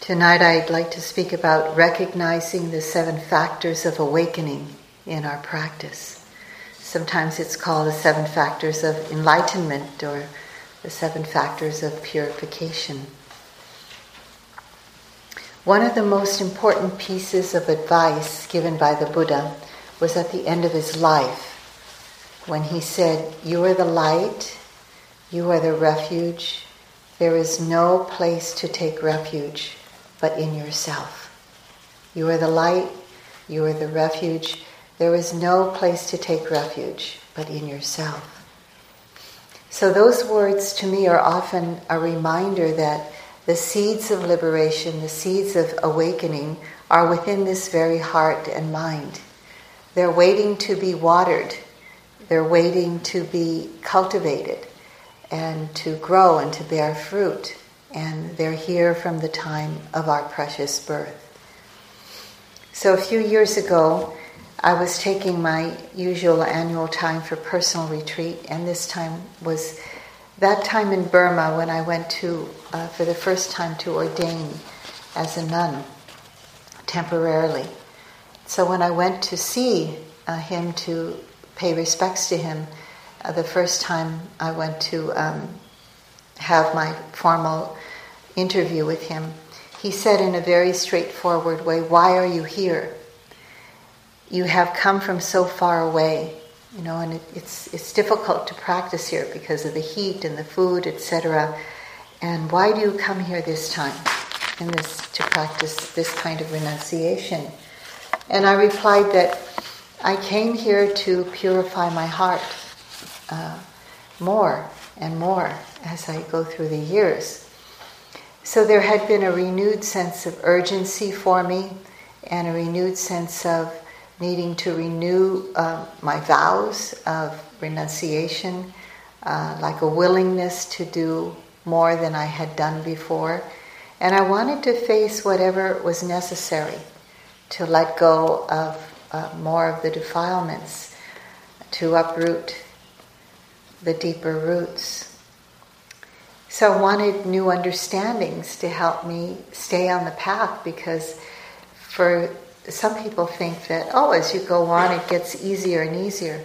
Tonight I'd like to speak about recognizing the seven factors of awakening in our practice. Sometimes it's called the seven factors of enlightenment or the seven factors of purification. One of the most important pieces of advice given by the Buddha was at the end of his life when he said, You are the light, you are the refuge, there is no place to take refuge but in yourself. You are the light, you are the refuge. There is no place to take refuge but in yourself. So, those words to me are often a reminder that the seeds of liberation, the seeds of awakening, are within this very heart and mind. They're waiting to be watered, they're waiting to be cultivated and to grow and to bear fruit and they're here from the time of our precious birth. So, a few years ago, I was taking my usual annual time for personal retreat, and this time was that time in Burma when I went to, uh, for the first time, to ordain as a nun temporarily. So, when I went to see uh, him to pay respects to him, uh, the first time I went to um, have my formal interview with him, he said in a very straightforward way, Why are you here? You have come from so far away, you know, and it, it's, it's difficult to practice here because of the heat and the food, etc. And why do you come here this time in this, to practice this kind of renunciation? And I replied that I came here to purify my heart uh, more and more as I go through the years. So there had been a renewed sense of urgency for me and a renewed sense of needing to renew uh, my vows of renunciation, uh, like a willingness to do more than I had done before. And I wanted to face whatever was necessary to let go of uh, more of the defilements, to uproot the deeper roots. So I wanted new understandings to help me stay on the path because for some people think that, oh, as you go on, it gets easier and easier.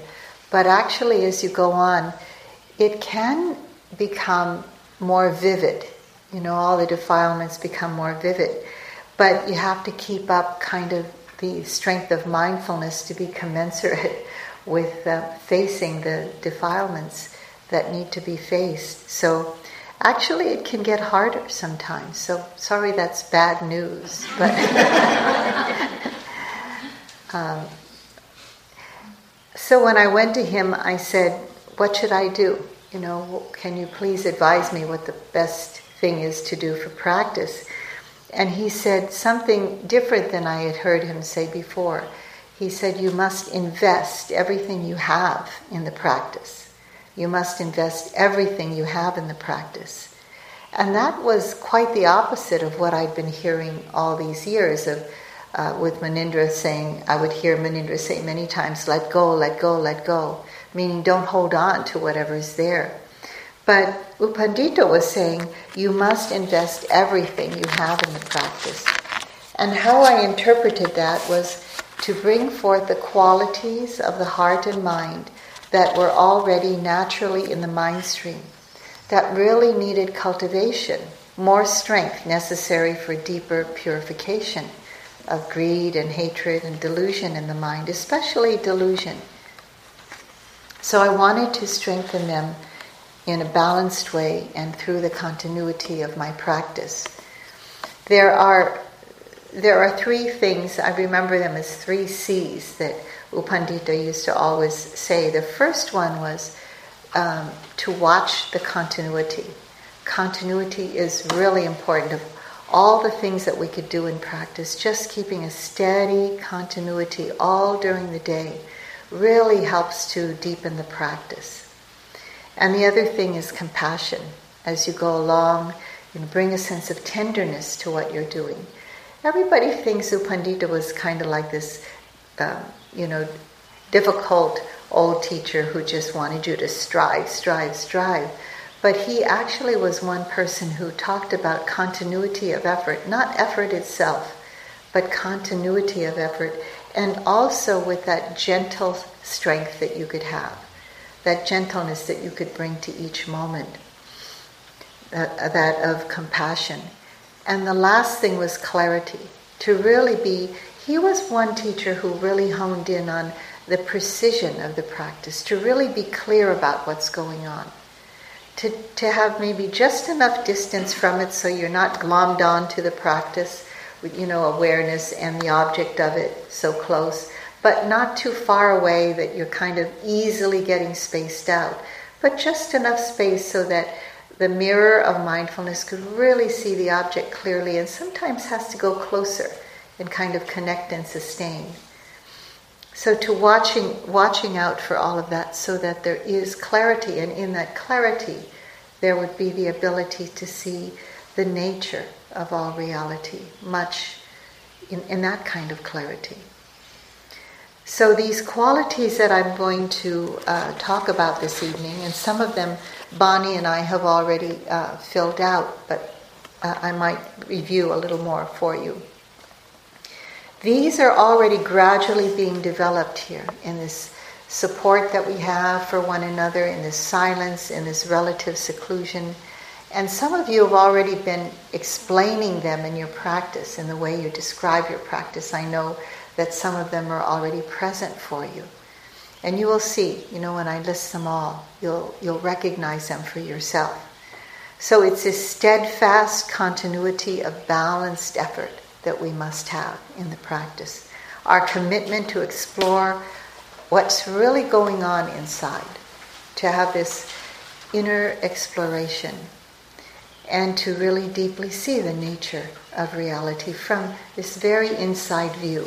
But actually, as you go on, it can become more vivid. You know, all the defilements become more vivid. But you have to keep up kind of the strength of mindfulness to be commensurate with uh, facing the defilements that need to be faced. So Actually, it can get harder sometimes. So sorry, that's bad news. But um, so when I went to him, I said, "What should I do? You know, can you please advise me what the best thing is to do for practice?" And he said something different than I had heard him say before. He said, "You must invest everything you have in the practice." You must invest everything you have in the practice. And that was quite the opposite of what I'd been hearing all these years of uh, with Munindra saying, I would hear Munindra say many times, let go, let go, let go, meaning don't hold on to whatever is there. But U Pandita was saying, you must invest everything you have in the practice. And how I interpreted that was to bring forth the qualities of the heart and mind that were already naturally in the mind stream that really needed cultivation, more strength necessary for deeper purification of greed and hatred and delusion in the mind, especially delusion. So I wanted to strengthen them in a balanced way and through the continuity of my practice. There are there are three things, I remember them as three C's that U Pandita used to always say. The first one was um, to watch the continuity. Continuity is really important of all the things that we could do in practice. Just keeping a steady continuity all during the day really helps to deepen the practice. And the other thing is compassion. As you go along, you bring a sense of tenderness to what you're doing. Everybody thinks U Pandita was kind of like this um, you know, difficult old teacher who just wanted you to strive, strive, strive. But he actually was one person who talked about continuity of effort, not effort itself, but continuity of effort, and also with that gentle strength that you could have, that gentleness that you could bring to each moment, that, that of compassion. And the last thing was clarity, to really be, he was one teacher who really honed in on the precision of the practice, to really be clear about what's going on. To, to have maybe just enough distance from it so you're not glommed on to the practice with, you know, awareness and the object of it so close, but not too far away that you're kind of easily getting spaced out, but just enough space so that the mirror of mindfulness could really see the object clearly and sometimes has to go closer and kind of connect and sustain. So to watching watching out for all of that so that there is clarity and in that clarity there would be the ability to see the nature of all reality much in, in that kind of clarity. So these qualities that I'm going to uh, talk about this evening, and some of them Bonnie and I have already uh, filled out, but uh, I might review a little more for you. These are already gradually being developed here in this support that we have for one another, in this silence, in this relative seclusion. And some of you have already been explaining them in your practice, in the way you describe your practice. I know that some of them are already present for you. And you will see, you know, when I list them all, you'll, you'll recognize them for yourself. So it's this steadfast continuity of balanced effort that we must have in the practice. Our commitment to explore what's really going on inside, to have this inner exploration, and to really deeply see the nature of reality from this very inside view.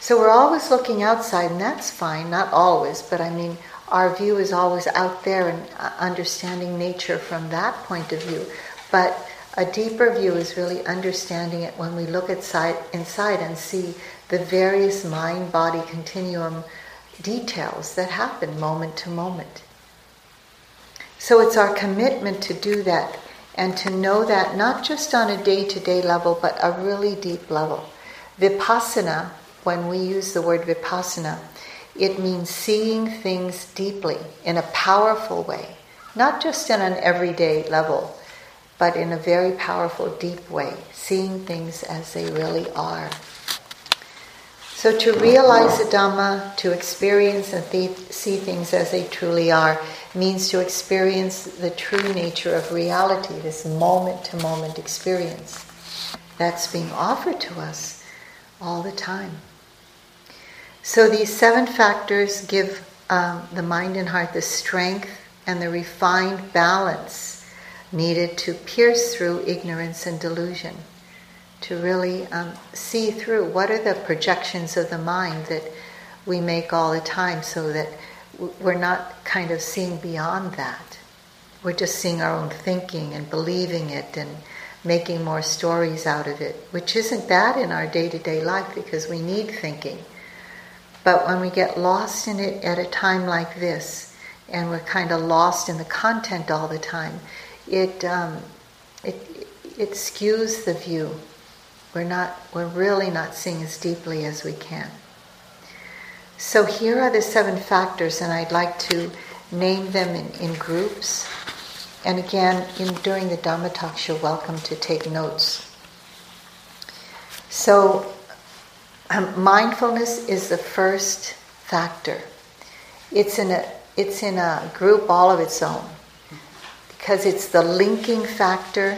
So we're always looking outside, and that's fine, not always, but I mean, our view is always out there and uh, understanding nature from that point of view. But a deeper view is really understanding it when we look inside, inside and see the various mind body continuum details that happen moment to moment. So it's our commitment to do that and to know that not just on a day to day level, but a really deep level. Vipassana, when we use the word vipassana, it means seeing things deeply in a powerful way, not just in an everyday level but in a very powerful, deep way, seeing things as they really are. So to realize the Dhamma, to experience and th- see things as they truly are, means to experience the true nature of reality, this moment to moment experience that's being offered to us all the time. So these seven factors give um, the mind and heart the strength and the refined balance needed to pierce through ignorance and delusion, to really um, see through what are the projections of the mind that we make all the time so that we're not kind of seeing beyond that. We're just seeing our own thinking and believing it and making more stories out of it, which isn't bad in our day to day life because we need thinking. But when we get lost in it at a time like this, and we're kind of lost in the content all the time, it, um, it, it skews the view. We're, not, we're really not seeing as deeply as we can. So here are the seven factors, and I'd like to name them in, in groups. And again, in, during the Dhamma talks, you're welcome to take notes. So, um, mindfulness is the first factor. It's in a it's in a group all of its own because it's the linking factor.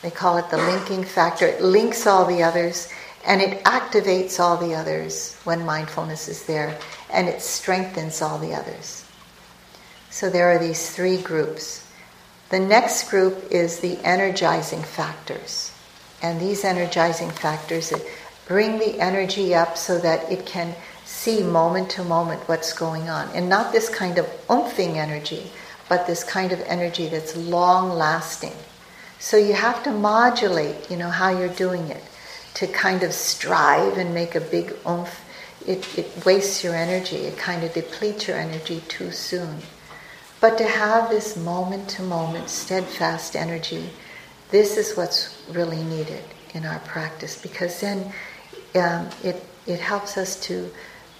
They call it the linking factor. It links all the others and it activates all the others when mindfulness is there and it strengthens all the others. So there are these three groups. The next group is the energizing factors. And these energizing factors bring the energy up so that it can see moment to moment what's going on. And not this kind of umphing energy, but this kind of energy that's long lasting. So you have to modulate, you know, how you're doing it. To kind of strive and make a big oomph, it, it wastes your energy. It kind of depletes your energy too soon. But to have this moment to moment steadfast energy, this is what's really needed in our practice because then um, it, it helps us to,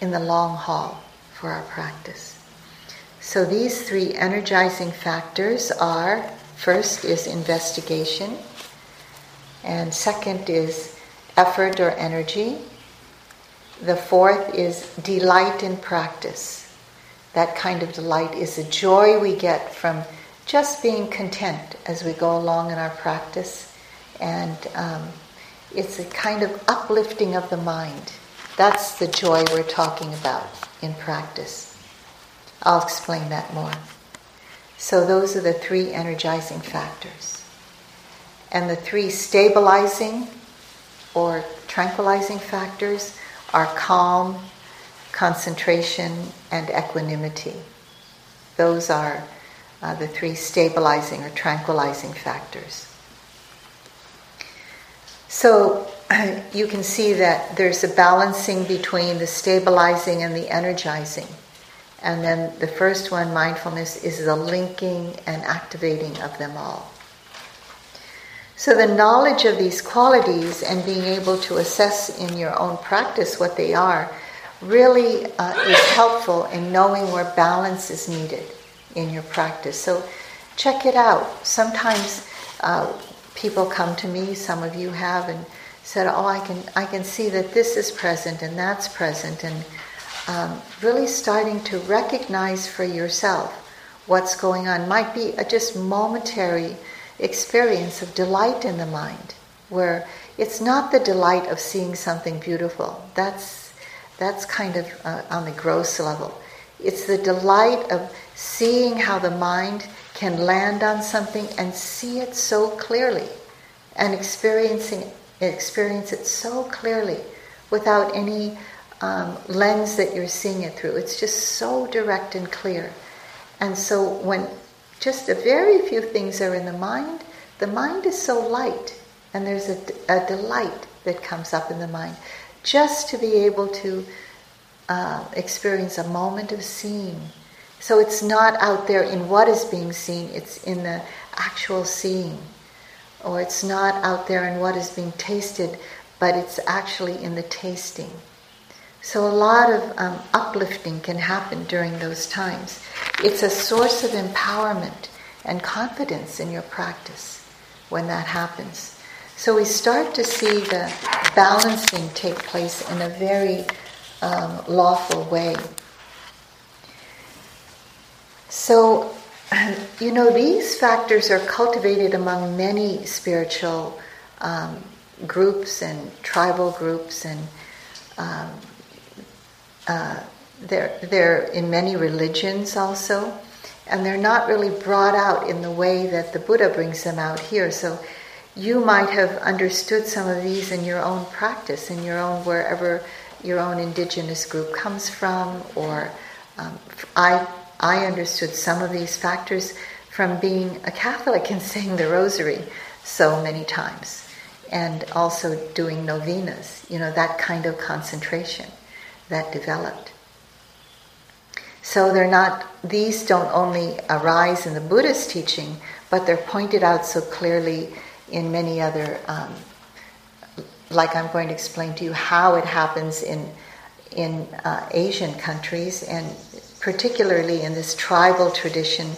in the long haul, for our practice. So these three energizing factors are first is investigation, and second is effort or energy. The fourth is delight in practice. That kind of delight is the joy we get from just being content as we go along in our practice. And um, it's a kind of uplifting of the mind. That's the joy we're talking about in practice. I'll explain that more. So, those are the three energizing factors. And the three stabilizing or tranquilizing factors are calm, concentration, and equanimity. Those are uh, the three stabilizing or tranquilizing factors. So you can see that there's a balancing between the stabilizing and the energizing. And then the first one, mindfulness, is the linking and activating of them all. So the knowledge of these qualities and being able to assess in your own practice what they are really uh, is helpful in knowing where balance is needed in your practice. So check it out. Sometimes uh, people come to me, some of you have, and said, "Oh, I can I can see that this is present and that's present," and um, really starting to recognize for yourself what's going on might be a just momentary experience of delight in the mind, where it's not the delight of seeing something beautiful. That's that's kind of uh, on the gross level. It's the delight of seeing how the mind can land on something and see it so clearly, and experiencing experience it so clearly without any um, lens that you're seeing it through. It's just so direct and clear. And so when just a very few things are in the mind, the mind is so light, and there's a, a delight that comes up in the mind just to be able to uh, experience a moment of seeing. So it's not out there in what is being seen, it's in the actual seeing. Or it's not out there in what is being tasted, but it's actually in the tasting. So a lot of um, uplifting can happen during those times. It's a source of empowerment and confidence in your practice when that happens. So we start to see the balancing take place in a very um, lawful way. So, you know, these factors are cultivated among many spiritual um, groups and tribal groups and um, uh, they're, they're in many religions also, and they're not really brought out in the way that the Buddha brings them out here. So you might have understood some of these in your own practice, in your own wherever your own indigenous group comes from, or um, I, I understood some of these factors from being a Catholic and saying the rosary so many times, and also doing novenas, you know, that kind of concentration that developed. So they're not, these don't only arise in the Buddhist teaching, but they're pointed out so clearly in many other, um, like I'm going to explain to you how it happens in, in uh, Asian countries, and particularly in this tribal tradition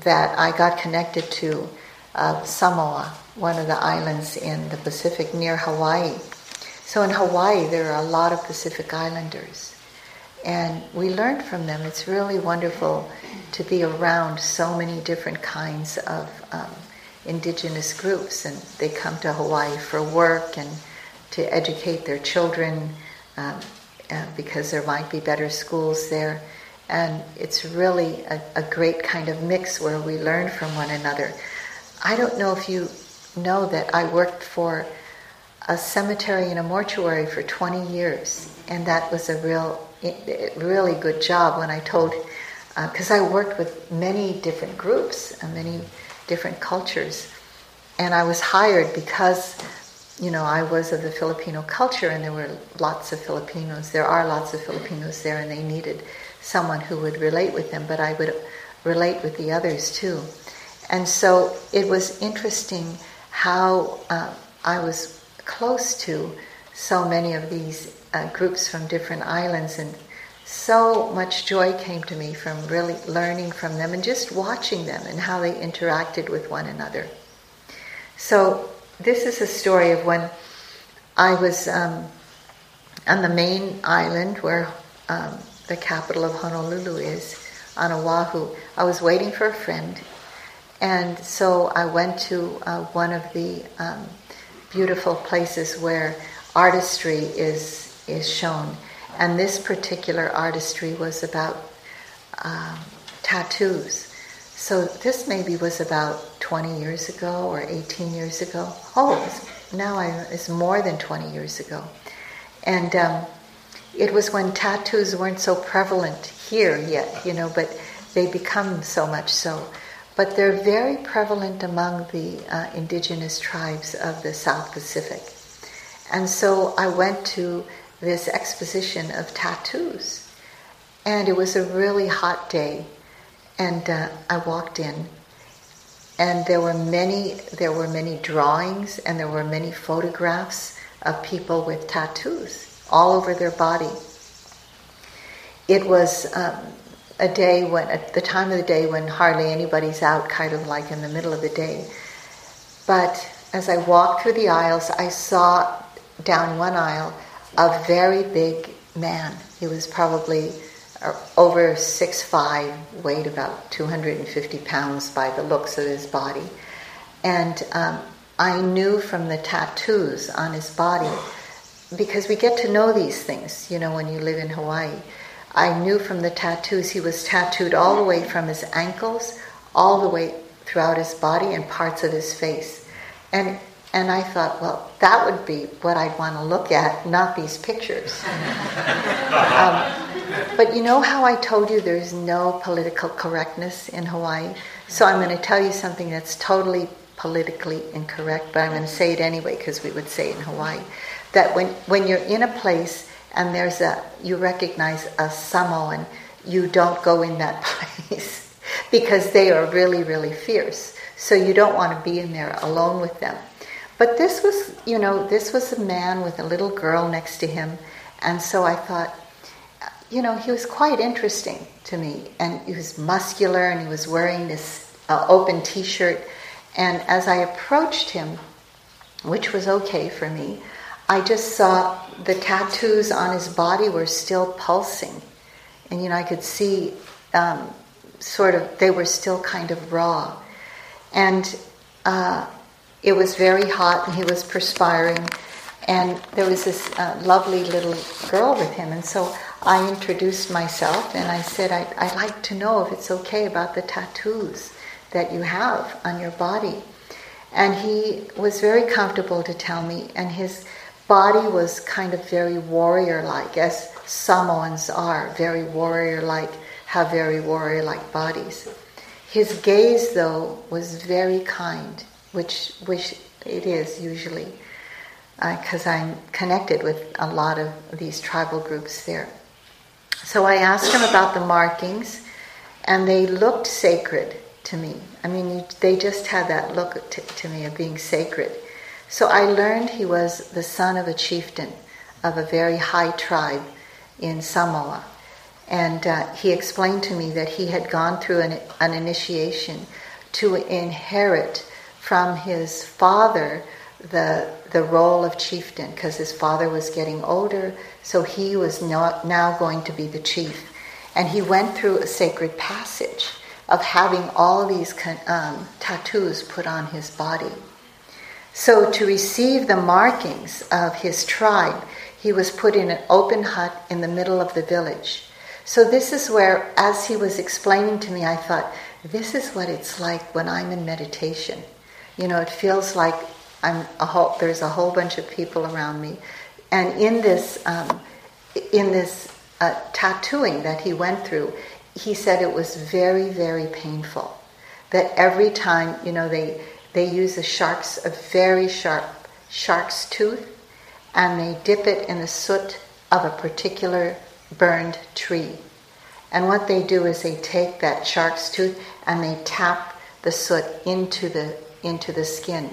that I got connected to of Samoa, one of the islands in the Pacific near Hawaii. So in Hawaii, there are a lot of Pacific Islanders. And we learned from them. It's really wonderful to be around so many different kinds of um, indigenous groups. And they come to Hawaii for work and to educate their children um, uh, because there might be better schools there. And it's really a, a great kind of mix where we learn from one another. I don't know if you know that I worked for a cemetery and a mortuary for 20 years, and that was a real, really good job when I told, because uh, I worked with many different groups and many different cultures, and I was hired because, you know, I was of the Filipino culture, and there were lots of Filipinos. There are lots of Filipinos there, and they needed someone who would relate with them. But I would relate with the others too. And so it was interesting how uh, I was close to so many of these uh, groups from different islands, and so much joy came to me from really learning from them and just watching them and how they interacted with one another. So, this is a story of when I was um, on the main island where um, the capital of Honolulu is, on Oahu. I was waiting for a friend, and so I went to uh, one of the um, beautiful places where artistry is is shown, and this particular artistry was about um, tattoos. So this maybe was about 20 years ago or 18 years ago. Oh, it's, now I, it's more than 20 years ago, and um, it was when tattoos weren't so prevalent here yet, you know, but they become so much so but they're very prevalent among the uh, indigenous tribes of the South Pacific. And so I went to this exposition of tattoos, and it was a really hot day, and uh, I walked in, and there were many there were many drawings and there were many photographs of people with tattoos all over their body. It was um, a day when, at the time of the day when hardly anybody's out, kind of like in the middle of the day. But as I walked through the aisles, I saw down one aisle a very big man. He was probably uh, over six five, weighed about 250 pounds by the looks of his body. And um, I knew from the tattoos on his body, because we get to know these things, you know, when you live in Hawaii I knew from the tattoos he was tattooed all the way from his ankles, all the way throughout his body and parts of his face. And and I thought, well, that would be what I'd want to look at, not these pictures. um, but you know how I told you there's no political correctness in Hawaii? So I'm going to tell you something that's totally politically incorrect, but I'm going to say it anyway because we would say it in Hawaii. That when, when you're in a place and there's a you recognize a Samoan, you don't go in that place because they are really really fierce. So you don't want to be in there alone with them. But this was, you know, this was a man with a little girl next to him, and so I thought, you know, he was quite interesting to me, and he was muscular, and he was wearing this uh, open T-shirt, and as I approached him, which was okay for me, I just saw the tattoos on his body were still pulsing. And, you know, I could see um, sort of, they were still kind of raw. And uh, it was very hot and he was perspiring. And there was this uh, lovely little girl with him. And so I introduced myself and I said, I, I'd like to know if it's okay about the tattoos that you have on your body. And he was very comfortable to tell me. And his body was kind of very warrior like, as Samoans are, very warrior like, have very warrior like bodies. His gaze, though, was very kind, which, which it is usually, because uh, I'm connected with a lot of these tribal groups there. So I asked him about the markings, and they looked sacred to me. I mean, they just had that look to, to me of being sacred. So I learned he was the son of a chieftain of a very high tribe in Samoa. And uh, he explained to me that he had gone through an, an initiation to inherit from his father the, the role of chieftain because his father was getting older, so he was not, now going to be the chief. And he went through a sacred passage of having all these um, tattoos put on his body. So, to receive the markings of his tribe, he was put in an open hut in the middle of the village. So, this is where, as he was explaining to me, I thought, this is what it's like when I'm in meditation. You know, it feels like I'm a whole, there's a whole bunch of people around me. And in this, um, in this uh, tattooing that he went through, he said it was very, very painful. That every time, you know, they they use a shark's, a very sharp shark's tooth, and they dip it in the soot of a particular burned tree. And what they do is they take that shark's tooth and they tap the soot into the into the skin.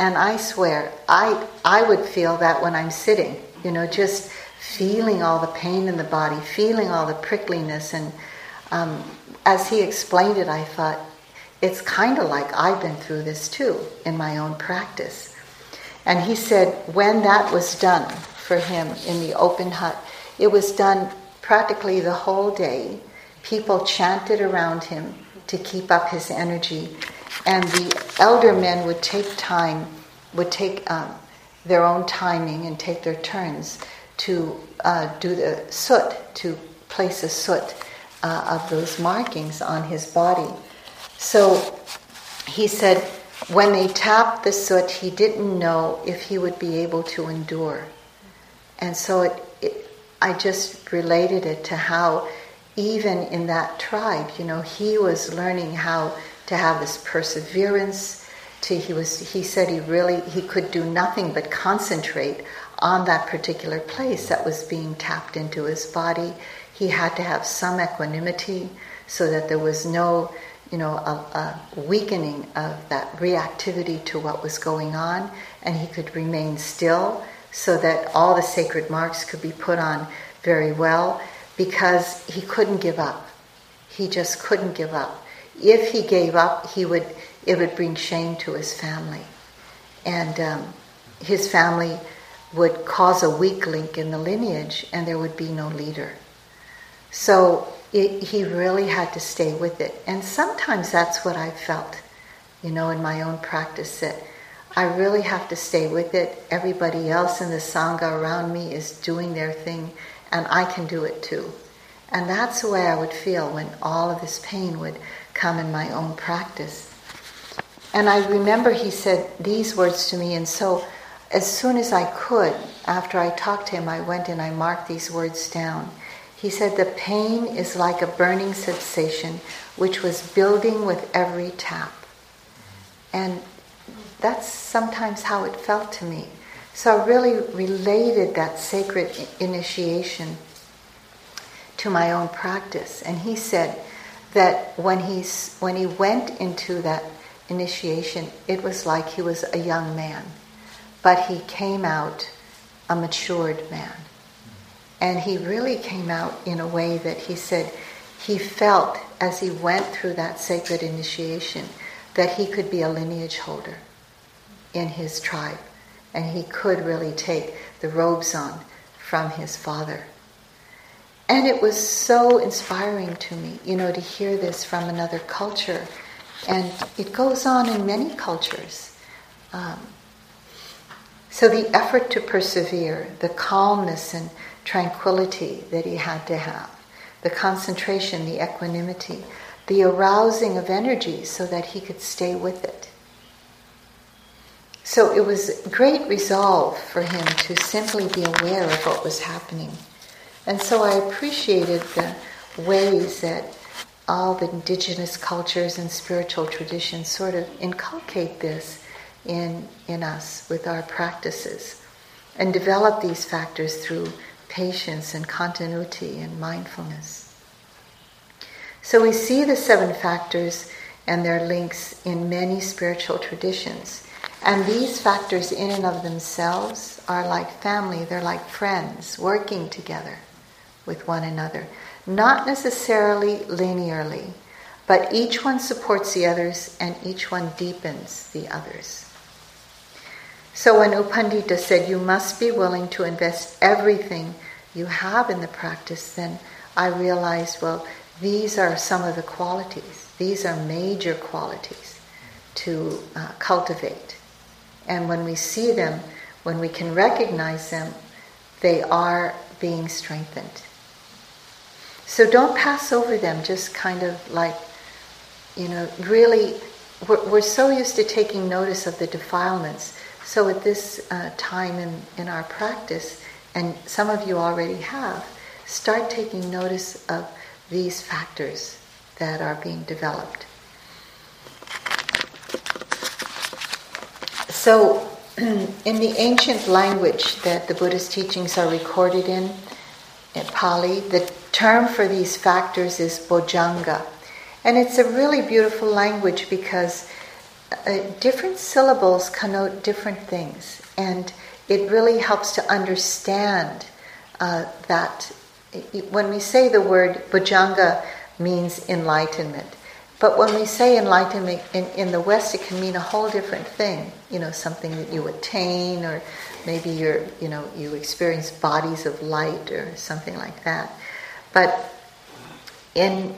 And I swear, I I would feel that when I'm sitting, you know, just feeling all the pain in the body, feeling all the prickliness. And um, as he explained it, I thought, it's kind of like I've been through this too in my own practice. And he said when that was done for him in the open hut, it was done practically the whole day. People chanted around him to keep up his energy. And the elder men would take time, would take um, their own timing and take their turns to uh, do the soot, to place a soot uh, of those markings on his body. So he said when they tapped the soot, he didn't know if he would be able to endure. And so it, it, I just related it to how, even in that tribe, you know, he was learning how to have this perseverance. To he was, he said he really he could do nothing but concentrate on that particular place that was being tapped into his body. He had to have some equanimity so that there was no, you know, a, a weakening of that reactivity to what was going on, and he could remain still so that all the sacred marks could be put on very well because he couldn't give up. He just couldn't give up. If he gave up, he would it would bring shame to his family, and um, his family would cause a weak link in the lineage and there would be no leader. So it, he really had to stay with it. And sometimes that's what I felt, you know, in my own practice that I really have to stay with it. Everybody else in the Sangha around me is doing their thing and I can do it too. And that's the way I would feel when all of this pain would come in my own practice. And I remember he said these words to me, and so as soon as I could, after I talked to him, I went and I marked these words down. He said, The pain is like a burning sensation which was building with every tap. And that's sometimes how it felt to me. So I really related that sacred initiation to my own practice. And he said that when, he's, when he went into that initiation, it was like he was a young man but he came out a matured man. And he really came out in a way that he said he felt as he went through that sacred initiation that he could be a lineage holder in his tribe. And he could really take the robes on from his father. And it was so inspiring to me, you know, to hear this from another culture. And it goes on in many cultures. Um, so the effort to persevere, the calmness and tranquility that he had to have, the concentration, the equanimity, the arousing of energy so that he could stay with it. So it was great resolve for him to simply be aware of what was happening. And so I appreciated the ways that all the indigenous cultures and spiritual traditions sort of inculcate this in, in us with our practices and develop these factors through patience and continuity and mindfulness. So we see the seven factors and their links in many spiritual traditions. And these factors, in and of themselves, are like family, they're like friends working together with one another. Not necessarily linearly, but each one supports the others and each one deepens the others. So when U Pandita said you must be willing to invest everything you have in the practice, then I realized, well, these are some of the qualities. These are major qualities to uh, cultivate. And when we see them, when we can recognize them, they are being strengthened. So don't pass over them, just kind of like, you know, really, we're, we're so used to taking notice of the defilements so at this uh, time in, in our practice, and some of you already have, start taking notice of these factors that are being developed. So, in the ancient language that the Buddhist teachings are recorded in, in Pali, the, term for these factors is bojjhanga. And it's a really beautiful language because uh, different syllables connote different things. And it really helps to understand uh, that when we say the word bojjhanga means enlightenment, but when we say enlightenment in, in the West, it can mean a whole different thing. You know, something that you attain, or maybe you're, you know, you experience bodies of light, or something like that. But in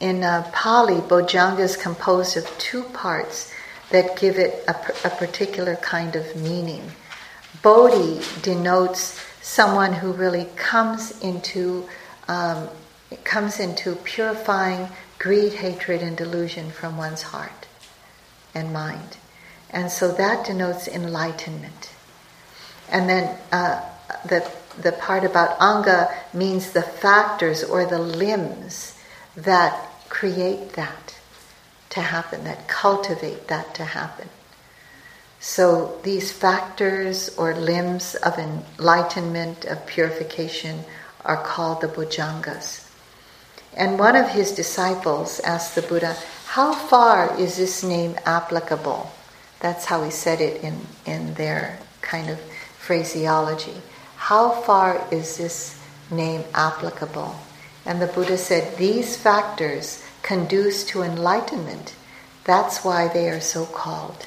in uh, Pali, Bojjhanga is composed of two parts that give it a, a particular kind of meaning. Bodhi denotes someone who really comes into um, comes into purifying greed, hatred, and delusion from one's heart and mind. And so that denotes enlightenment. And then uh, the, the part about anga means the factors or the limbs that create that to happen, that cultivate that to happen. So these factors or limbs of enlightenment, of purification, are called the bojjhangas. And one of his disciples asked the Buddha, How far is this name applicable? That's how he said it in, in their kind of phraseology. How far is this name applicable? And the Buddha said, These factors conduce to enlightenment. That's why they are so called.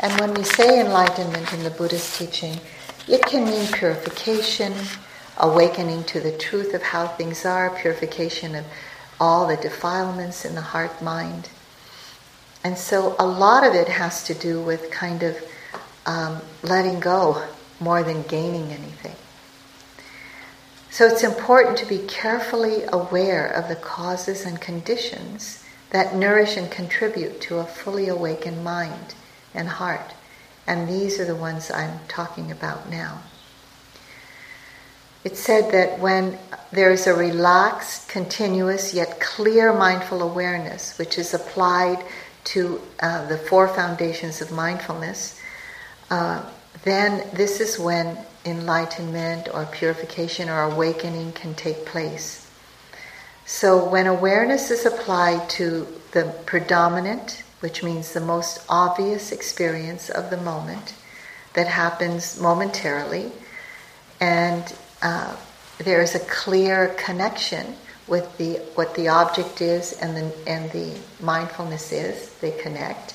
And when we say enlightenment in the Buddhist teaching, it can mean purification, awakening to the truth of how things are, purification of all the defilements in the heart mind. And so a lot of it has to do with kind of um, letting go more than gaining anything. So it's important to be carefully aware of the causes and conditions that nourish and contribute to a fully awakened mind and heart. And these are the ones I'm talking about now. It said that when there is a relaxed, continuous, yet clear mindful awareness, which is applied to uh, the four foundations of mindfulness, uh, then this is when enlightenment or purification or awakening can take place. So, when awareness is applied to the predominant, which means the most obvious experience of the moment that happens momentarily, and uh, there is a clear connection with the what the object is and the and the mindfulness is. They connect.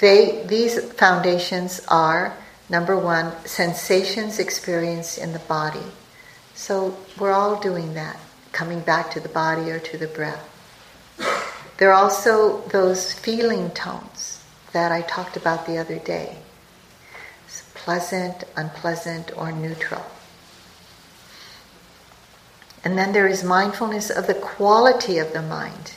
They these foundations are number one sensations experienced in the body. So we're all doing that, coming back to the body or to the breath. There are also those feeling tones that I talked about the other day. It's pleasant, unpleasant, or neutral. And then there is mindfulness of the quality of the mind.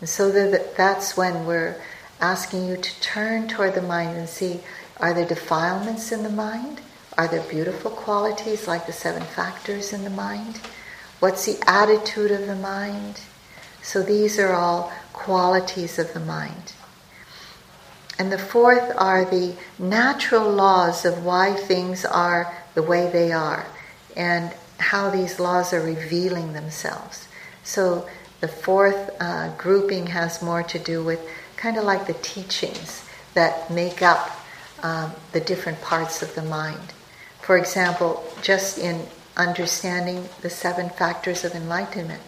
And so that's when we're asking you to turn toward the mind and see are there defilements in the mind? Are there beautiful qualities like the seven factors in the mind? What's the attitude of the mind? So these are all qualities of the mind. And the fourth are the natural laws of why things are the way they are. And how these laws are revealing themselves. So the fourth uh, grouping has more to do with kind of like the teachings that make up um, the different parts of the mind. For example, just in understanding the seven factors of enlightenment,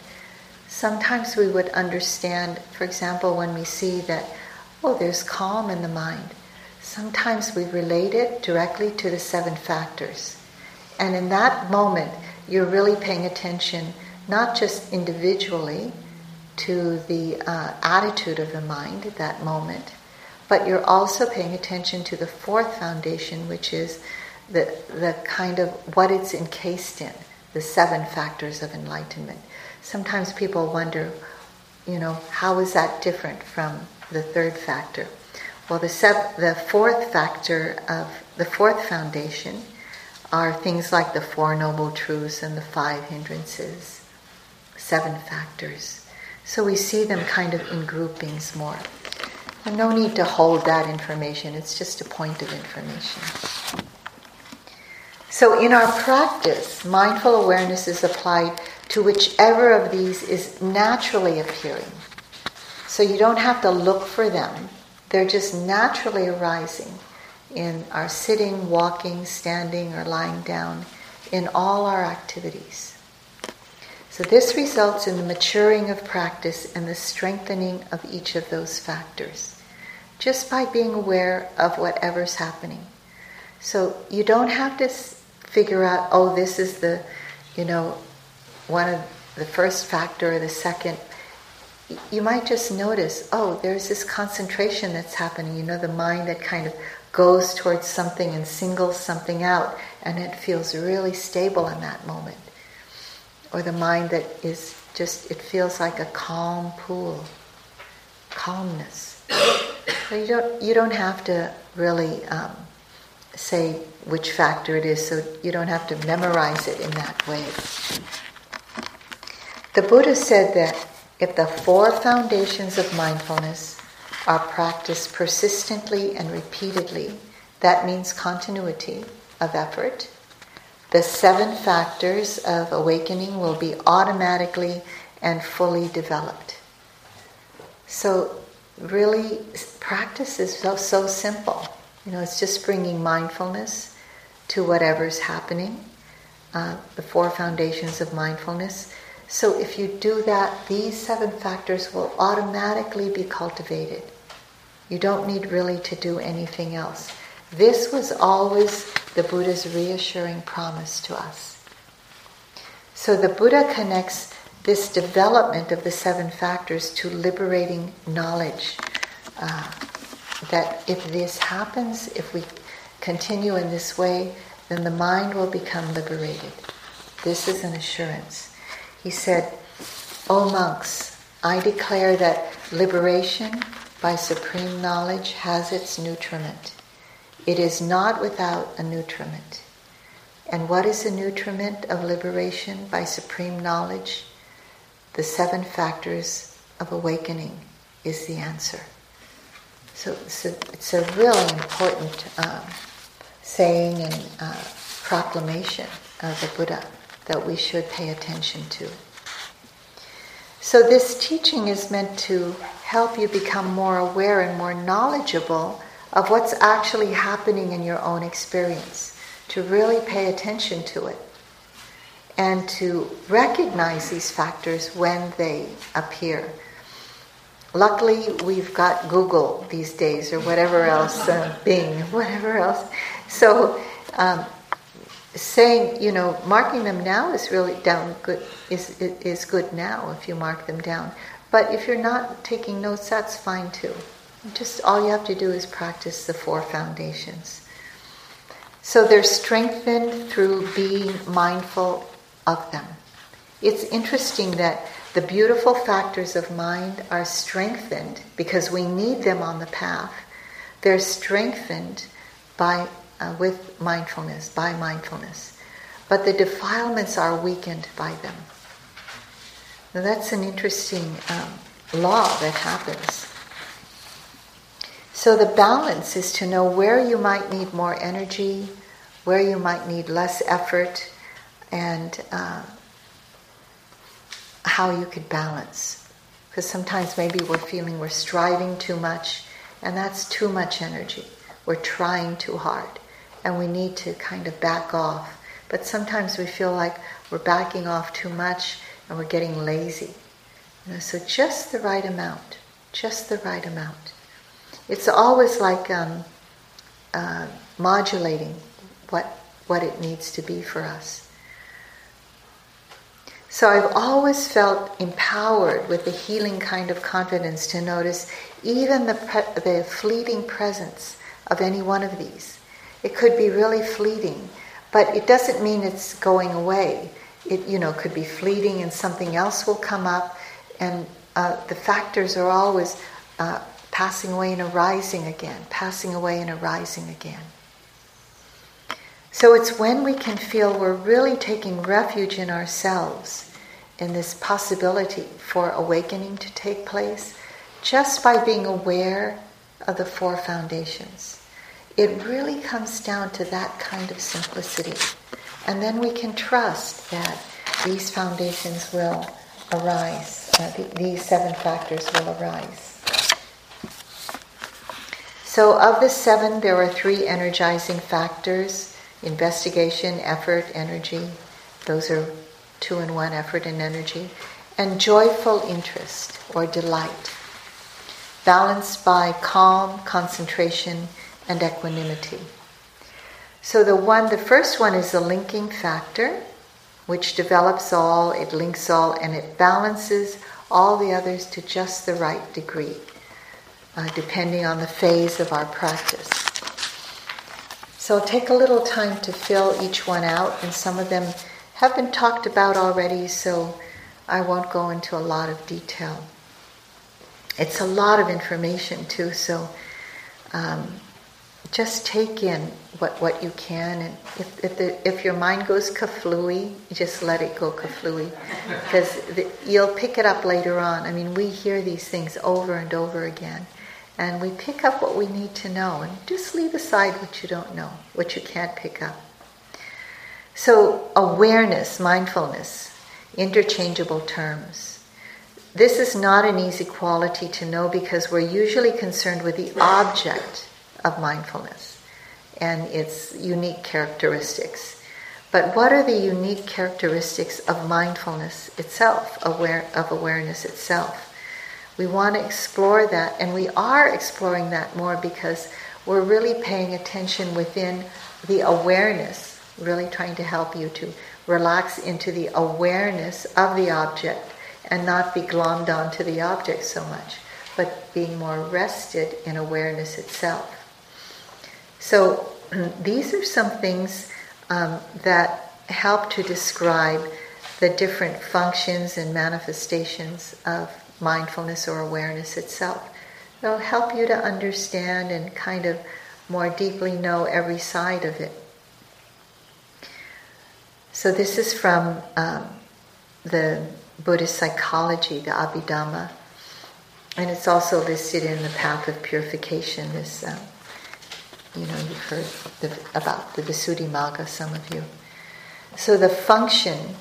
sometimes we would understand, for example, when we see that, oh, there's calm in the mind. Sometimes we relate it directly to the seven factors. And in that moment, you're really paying attention not just individually to the uh, attitude of the mind at that moment, but you're also paying attention to the fourth foundation, which is the, the kind of what it's encased in, the seven factors of enlightenment. Sometimes people wonder, you know, how is that different from the third factor? Well, the, sev- the fourth factor of the fourth foundation are things like the Four Noble Truths and the Five Hindrances, seven factors. So we see them kind of in groupings more. And no need to hold that information, it's just a point of information. So, in our practice, mindful awareness is applied to whichever of these is naturally appearing. So, you don't have to look for them, they're just naturally arising in our sitting, walking, standing, or lying down, in all our activities. So, this results in the maturing of practice and the strengthening of each of those factors, just by being aware of whatever's happening. So, you don't have to figure out, oh, this is the, you know, one of the first factor or the second. You might just notice, oh, there's this concentration that's happening. You know, the mind that kind of goes towards something and singles something out, and it feels really stable in that moment. Or the mind that is just, it feels like a calm pool, calmness. You don't, you don't have to really um, say which factor it is, so you don't have to memorize it in that way. The Buddha said that if the four foundations of mindfulness are practiced persistently and repeatedly, that means continuity of effort. The seven factors of awakening will be automatically and fully developed. So, really, practice is so, so simple. You know, it's just bringing mindfulness to whatever's happening, uh, the four foundations of mindfulness. So if you do that, these seven factors will automatically be cultivated. You don't need really to do anything else. This was always the Buddha's reassuring promise to us. So the Buddha connects this development of the seven factors to liberating knowledge. Uh, that if this happens, if we continue in this way, then the mind will become liberated. This is an assurance. He said, O monks, I declare that liberation by supreme knowledge has its nutriment. It is not without a nutriment. And what is the nutriment of liberation by supreme knowledge? The seven factors of awakening is the answer. So, it's a really important um, saying and uh, proclamation of the Buddha that we should pay attention to. So, this teaching is meant to help you become more aware and more knowledgeable of what's actually happening in your own experience, to really pay attention to it, and to recognize these factors when they appear Luckily, we've got Google these days, or whatever else, uh, Bing, whatever else. So, um, saying, you know, marking them now is really down good is is good now if you mark them down. But if you're not taking notes, that's fine too. Just all you have to do is practice the four foundations. So they're strengthened through being mindful of them. It's interesting that the beautiful factors of mind are strengthened because we need them on the path. They're strengthened by, uh, with mindfulness, by mindfulness. But the defilements are weakened by them. Now that's an interesting um, law that happens. So the balance is to know where you might need more energy, where you might need less effort, and uh, how you could balance. Because sometimes maybe we're feeling we're striving too much, and that's too much energy. We're trying too hard, and we need to kind of back off. But sometimes we feel like we're backing off too much and we're getting lazy. You know, so just the right amount, just the right amount. It's always like um, uh, modulating what what it needs to be for us. So I've always felt empowered with the healing kind of confidence to notice even the, pre- the fleeting presence of any one of these. It could be really fleeting, but it doesn't mean it's going away. It you know could be fleeting, and something else will come up, and uh, the factors are always uh, passing away and arising again, passing away and arising again. So it's when we can feel we're really taking refuge in ourselves, in this possibility for awakening to take place, just by being aware of the four foundations. It really comes down to that kind of simplicity. And then we can trust that these foundations will arise, uh, the, these seven factors will arise. So, of the seven, there are three energizing factors investigation, effort, energy. Those are two in one effort and energy. And joyful interest or delight, balanced by calm, concentration, and equanimity. So the one, the first one is the linking factor, which develops all, it links all, and it balances all the others to just the right degree uh, depending on the phase of our practice. So take a little time to fill each one out, and some of them have been talked about already, so I won't go into a lot of detail. It's a lot of information too, so um, just take in what, what you can, and if, if, the, if your mind goes kaflooey, just let it go kaflooey, because you'll pick it up later on. I mean, we hear these things over and over again, and we pick up what we need to know and just leave aside what you don't know, what you can't pick up. So, awareness, mindfulness, interchangeable terms. This is not an easy quality to know because we're usually concerned with the object of mindfulness and its unique characteristics. But what are the unique characteristics of mindfulness itself, aware, of awareness itself? We want to explore that, and we are exploring that more because we're really paying attention within the awareness, really trying to help you to relax into the awareness of the object and not be glommed onto the object so much, but being more rested in awareness itself. So, these are some things um, that help to describe the different functions and manifestations of mindfulness or awareness itself. It'll help you to understand and kind of more deeply know every side of it. So, this is from um, the Buddhist psychology, the Abhidhamma, and it's also listed in the Path of Purification. This, um, you know, you've heard the, about the Visuddhimagga, some of you. So, the function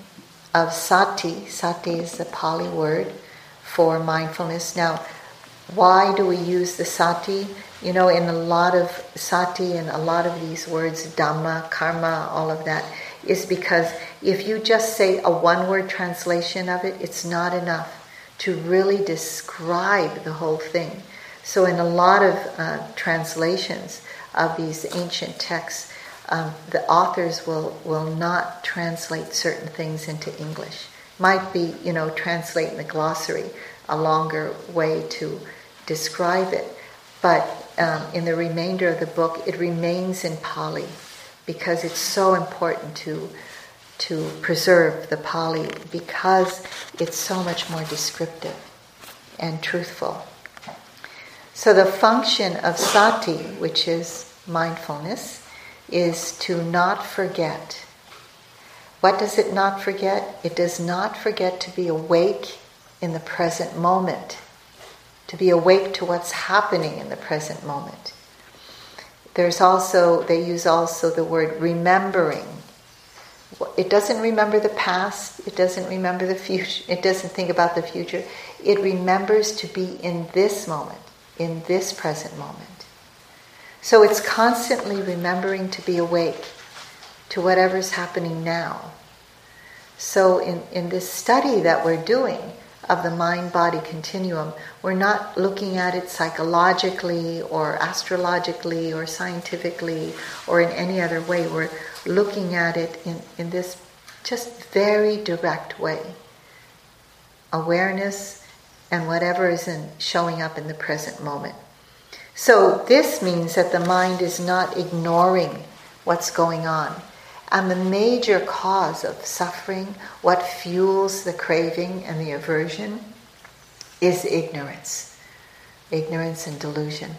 of sati, sati is the Pali word, for mindfulness. Now, why do we use the sati? You know, in a lot of sati and a lot of these words, dhamma, karma, all of that, is because if you just say a one word translation of it, it's not enough to really describe the whole thing. So, in a lot of uh, translations of these ancient texts, um, the authors will, will not translate certain things into English might be, you know, translate in the glossary a longer way to describe it. But um, in the remainder of the book, it remains in Pali because it's so important to to preserve the Pali because it's so much more descriptive and truthful. So the function of sati, which is mindfulness, is to not forget what does it not forget? It does not forget to be awake in the present moment, to be awake to what's happening in the present moment. There's also, they use also the word remembering. It doesn't remember the past, it doesn't remember the future, it doesn't think about the future. It remembers to be in this moment, in this present moment. So it's constantly remembering to be awake to whatever's happening now. So, in, in this study that we're doing of the mind body continuum, we're not looking at it psychologically or astrologically or scientifically or in any other way. We're looking at it in, in this just very direct way. Awareness and whatever is in, showing up in the present moment. So, this means that the mind is not ignoring what's going on. And the major cause of suffering, what fuels the craving and the aversion, is ignorance. Ignorance and delusion.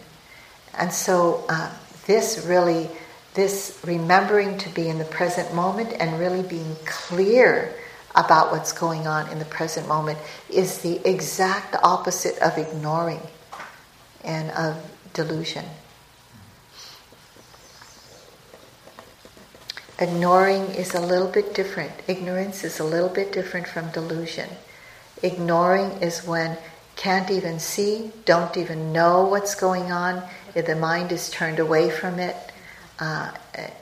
And so, uh, this really, this remembering to be in the present moment and really being clear about what's going on in the present moment is the exact opposite of ignoring and of delusion. Ignoring is a little bit different. Ignorance is a little bit different from delusion. Ignoring is when can't even see, don't even know what's going on, the mind is turned away from it, uh,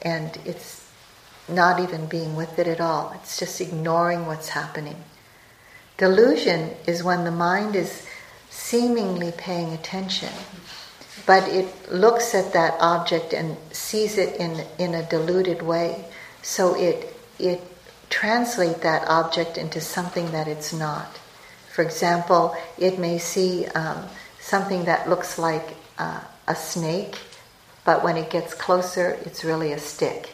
and it's not even being with it at all. It's just ignoring what's happening. Delusion is when the mind is seemingly paying attention, but it looks at that object and sees it in, in a deluded way. So it, it translates that object into something that it's not. For example, it may see um, something that looks like uh, a snake, but when it gets closer, it's really a stick.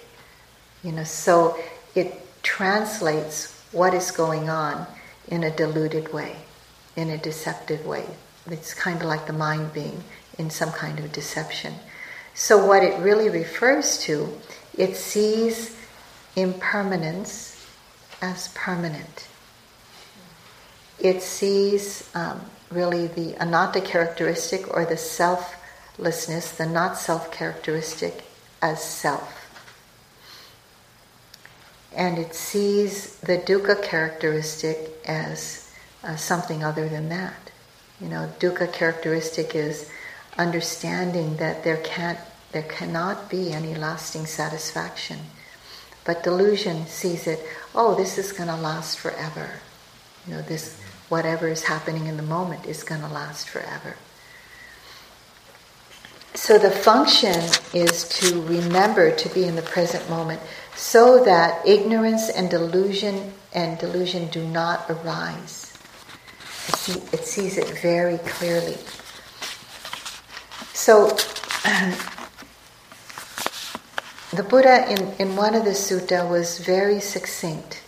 You know, so it translates what is going on in a deluded way, in a deceptive way. It's kind of like the mind being in some kind of deception. So, what it really refers to, it sees impermanence as permanent it sees um, really the anatta characteristic or the selflessness, the not self characteristic, as self. And it sees the dukkha characteristic as uh, something other than that. You know, dukkha characteristic is understanding that there can't, there cannot be any lasting satisfaction. But delusion sees it, oh, this is going to last forever. You know, this whatever is happening in the moment is going to last forever. So the function is to remember to be in the present moment so that ignorance and delusion and delusion do not arise. It, see, it sees it very clearly. So the Buddha in, in one of the sutta was very succinct.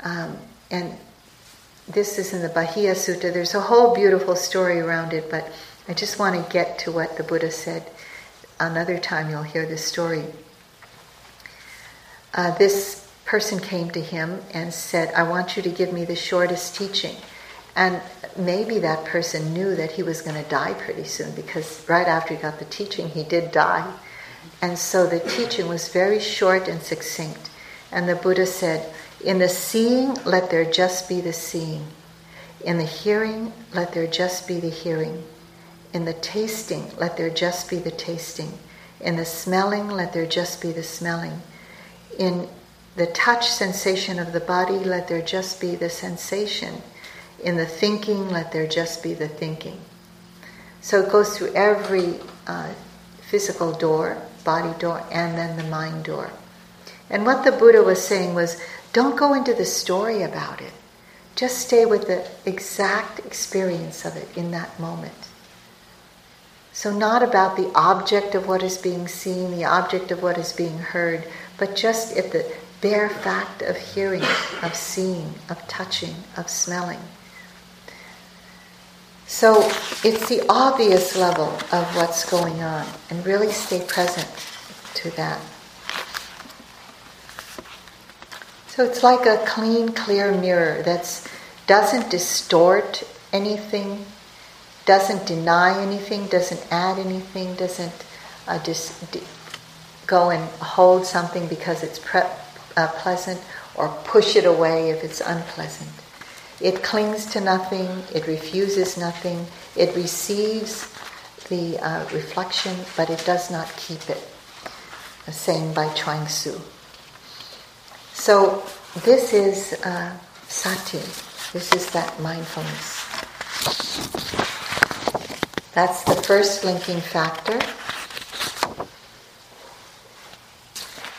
Um, and this is in the Bahiya Sutta. There's a whole beautiful story around it, but I just want to get to what the Buddha said. Another time you'll hear this story. Uh, this person came to him and said, I want you to give me the shortest teaching. And maybe that person knew that he was going to die pretty soon because right after he got the teaching, he did die. And so the teaching was very short and succinct. And the Buddha said, in the seeing, let there just be the seeing. In the hearing, let there just be the hearing. In the tasting, let there just be the tasting. In the smelling, let there just be the smelling. In the touch sensation of the body, let there just be the sensation. In the thinking, let there just be the thinking. So it goes through every uh, physical door, body door, and then the mind door. And what the Buddha was saying was don't go into the story about it. Just stay with the exact experience of it in that moment. So, not about the object of what is being seen, the object of what is being heard, but just at the bare fact of hearing, of seeing, of touching, of smelling. So, it's the obvious level of what's going on, and really stay present to that. So it's like a clean, clear mirror that doesn't distort anything, doesn't deny anything, doesn't add anything, doesn't uh, dis- d- go and hold something because it's pre- uh, pleasant or push it away if it's unpleasant. It clings to nothing, it refuses nothing, it receives the uh, reflection, but it does not keep it. A saying by Chuang Tzu. So this is uh, sati. This is that mindfulness. That's the first linking factor.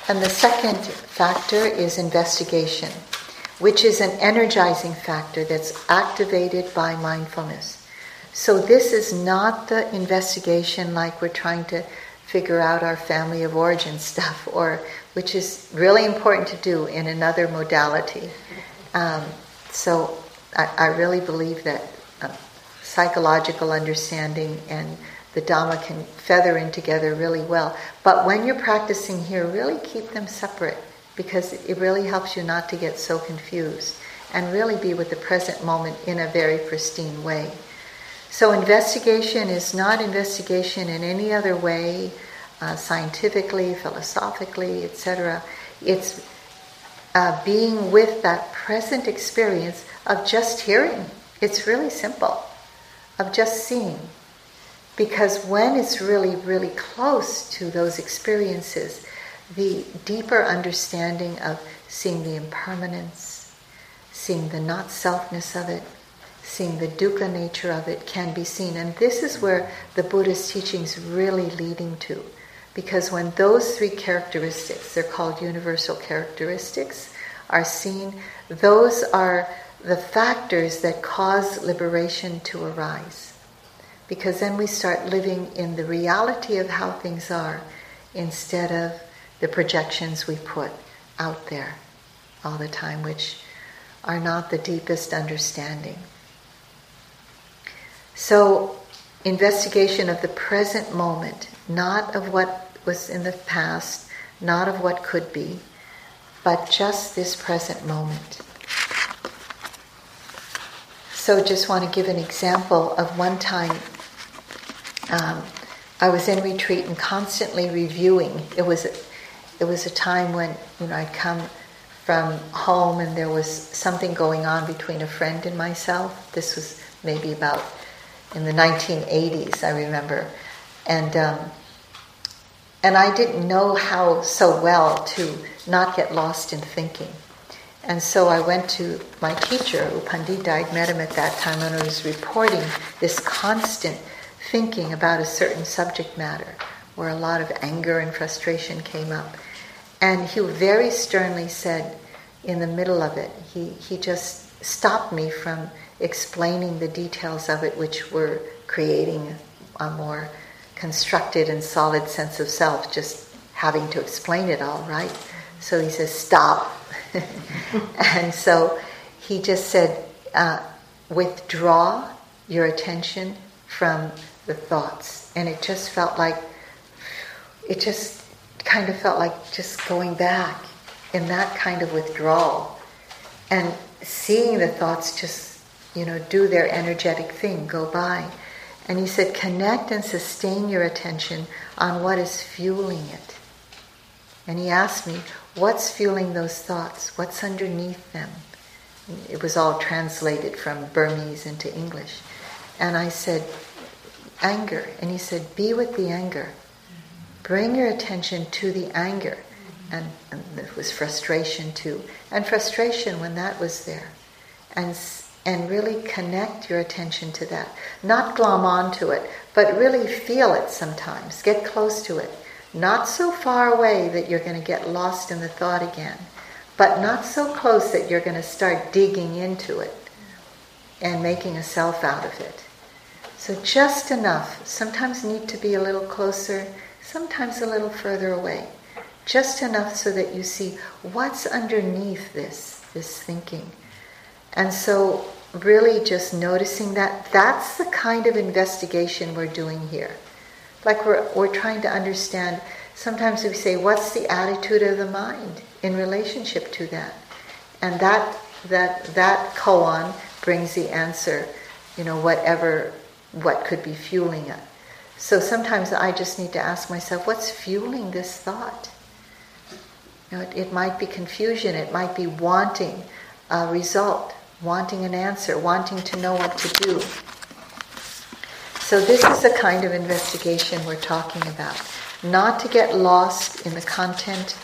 And the second factor is investigation, which is an energizing factor that's activated by mindfulness. So, this is not the investigation like we're trying to figure out our family of origin stuff, or which is really important to do in another modality. Um, so I, I, really believe that uh, psychological understanding and the Dhamma can feather in together really well. But when you're practicing here, really keep them separate because it really helps you not to get so confused and really be with the present moment in a very pristine way. So, investigation is not investigation in any other way uh, scientifically, philosophically, etc. It's uh, being with that present experience of just hearing. It's really simple, of just seeing. Because when it's really, really close to those experiences, the deeper understanding of seeing the impermanence, seeing the not selfness of it, seeing the dukkha nature of it can be seen. And this is where the Buddhist teachings really leading to. Because when those three characteristics, they're called universal characteristics, are seen, those are the factors that cause liberation to arise. Because then we start living in the reality of how things are instead of the projections we put out there all the time, which are not the deepest understanding. So, investigation of the present moment, not of what was in the past, not of what could be, but just this present moment. So, just want to give an example of one time um, I was in retreat and constantly reviewing. It was it was a time when you know I'd come from home and there was something going on between a friend and myself. This was maybe about in the 1980s, I remember, and um, and I didn't know how so well to not get lost in thinking. And so I went to my teacher, U Pandita. I'd met him at that time, and I was reporting this constant thinking about a certain subject matter where a lot of anger and frustration came up. And he very sternly said, in the middle of it, he, he just stopped me from explaining the details of it, which were creating a more constructed and solid sense of self, just having to explain it all, right? So he says, Stop. and so he just said, uh, Withdraw your attention from the thoughts. And it just felt like, it just kind of felt like just going back in that kind of withdrawal and seeing the thoughts just, you know, do their energetic thing, go by. And he said, connect and sustain your attention on what is fueling it. And he asked me, what's fueling those thoughts? What's underneath them? It was all translated from Burmese into English. And I said, anger. And he said, Be with the anger. Bring your attention to the anger. And, and it was frustration too. And frustration when that was there. And, and really connect your attention to that. Not glom onto it, but really feel it sometimes. Get close to it. Not so far away that you're going to get lost in the thought again, but not so close that you're going to start digging into it and making a self out of it. So just enough. Sometimes need to be a little closer, sometimes a little further away. Just enough so that you see what's underneath this, this thinking. And so really just noticing that that's the kind of investigation we're doing here. Like we're, we're trying to understand, sometimes we say, what's the attitude of the mind in relationship to that? And that, that, that koan brings the answer, you know, whatever what could be fueling it. So sometimes I just need to ask myself, what's fueling this thought? You know, it, it might be confusion, it might be wanting a result, wanting an answer, wanting to know what to do. So, this is the kind of investigation we're talking about. Not to get lost in the content,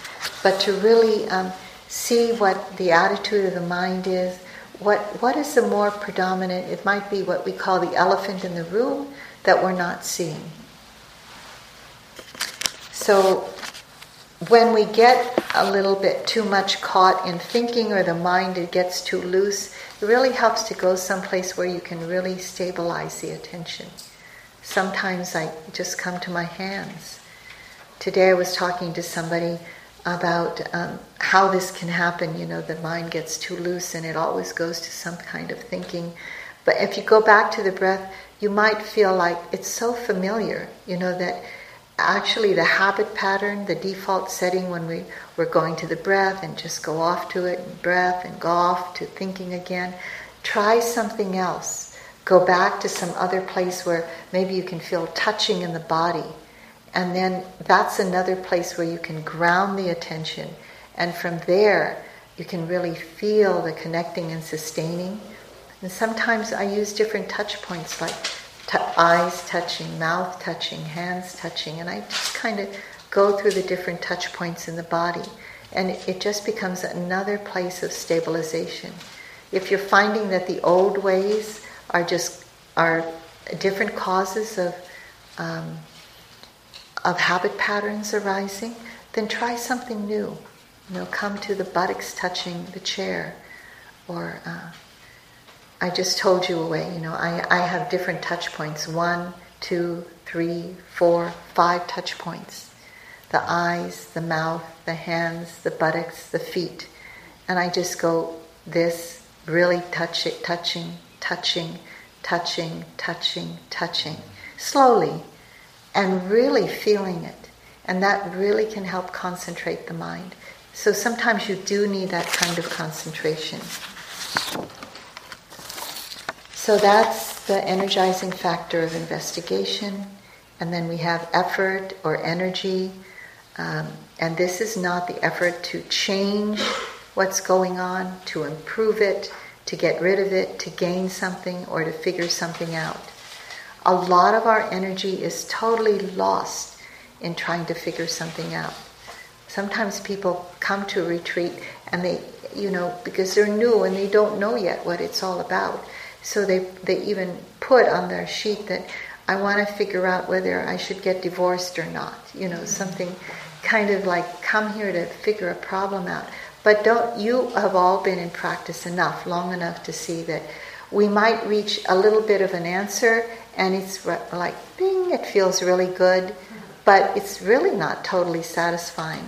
but to really um, see what the attitude of the mind is, what, what is the more predominant? It might be what we call the elephant in the room that we're not seeing. So when we get a little bit too much caught in thinking or the mind it gets too loose, it really helps to go someplace where you can really stabilize the attention. Sometimes I just come to my hands. Today I was talking to somebody about um, how this can happen. You know, the mind gets too loose and it always goes to some kind of thinking. But if you go back to the breath, you might feel like it's so familiar, you know, that actually the habit pattern, the default setting when we, we're going to the breath and just go off to it and breath and go off to thinking again, try something else. Go back to some other place where maybe you can feel touching in the body And then that's another place where you can ground the attention. And from there, you can really feel the connecting and sustaining. And sometimes I use different touch points like t- eyes touching, mouth touching, hands touching, and I just kind of go through the different touch points in the body. And it just becomes another place of stabilization. If you're finding that the old ways are just are different causes of um, of habit patterns arising, then try something new. You know, come to the buttocks touching the chair, or uh, I just told you away. You know, I, I have different touch points: one, two, three, four, five touch points. The eyes, the mouth, the hands, the buttocks, the feet, and I just go this really touch it, touching, touching, touching, touching, touching, slowly, and really feeling it. And that really can help concentrate the mind. So sometimes you do need that kind of concentration. So that's the energizing factor of investigation. And then we have effort or energy. Um, and this is not the effort to change what's going on, to improve it, to get rid of it, to gain something, or to figure something out. A lot of our energy is totally lost in trying to figure something out. Sometimes people come to a retreat and they, you know, because they're new and they don't know yet what it's all about. So they, they even put on their sheet that I want to figure out whether I should get divorced or not. You know, something kind of like come here to figure a problem out. But don't you have all been in practice enough, long enough to see that we might reach a little bit of an answer and it's like bing, it feels really good, but it's really not totally satisfying.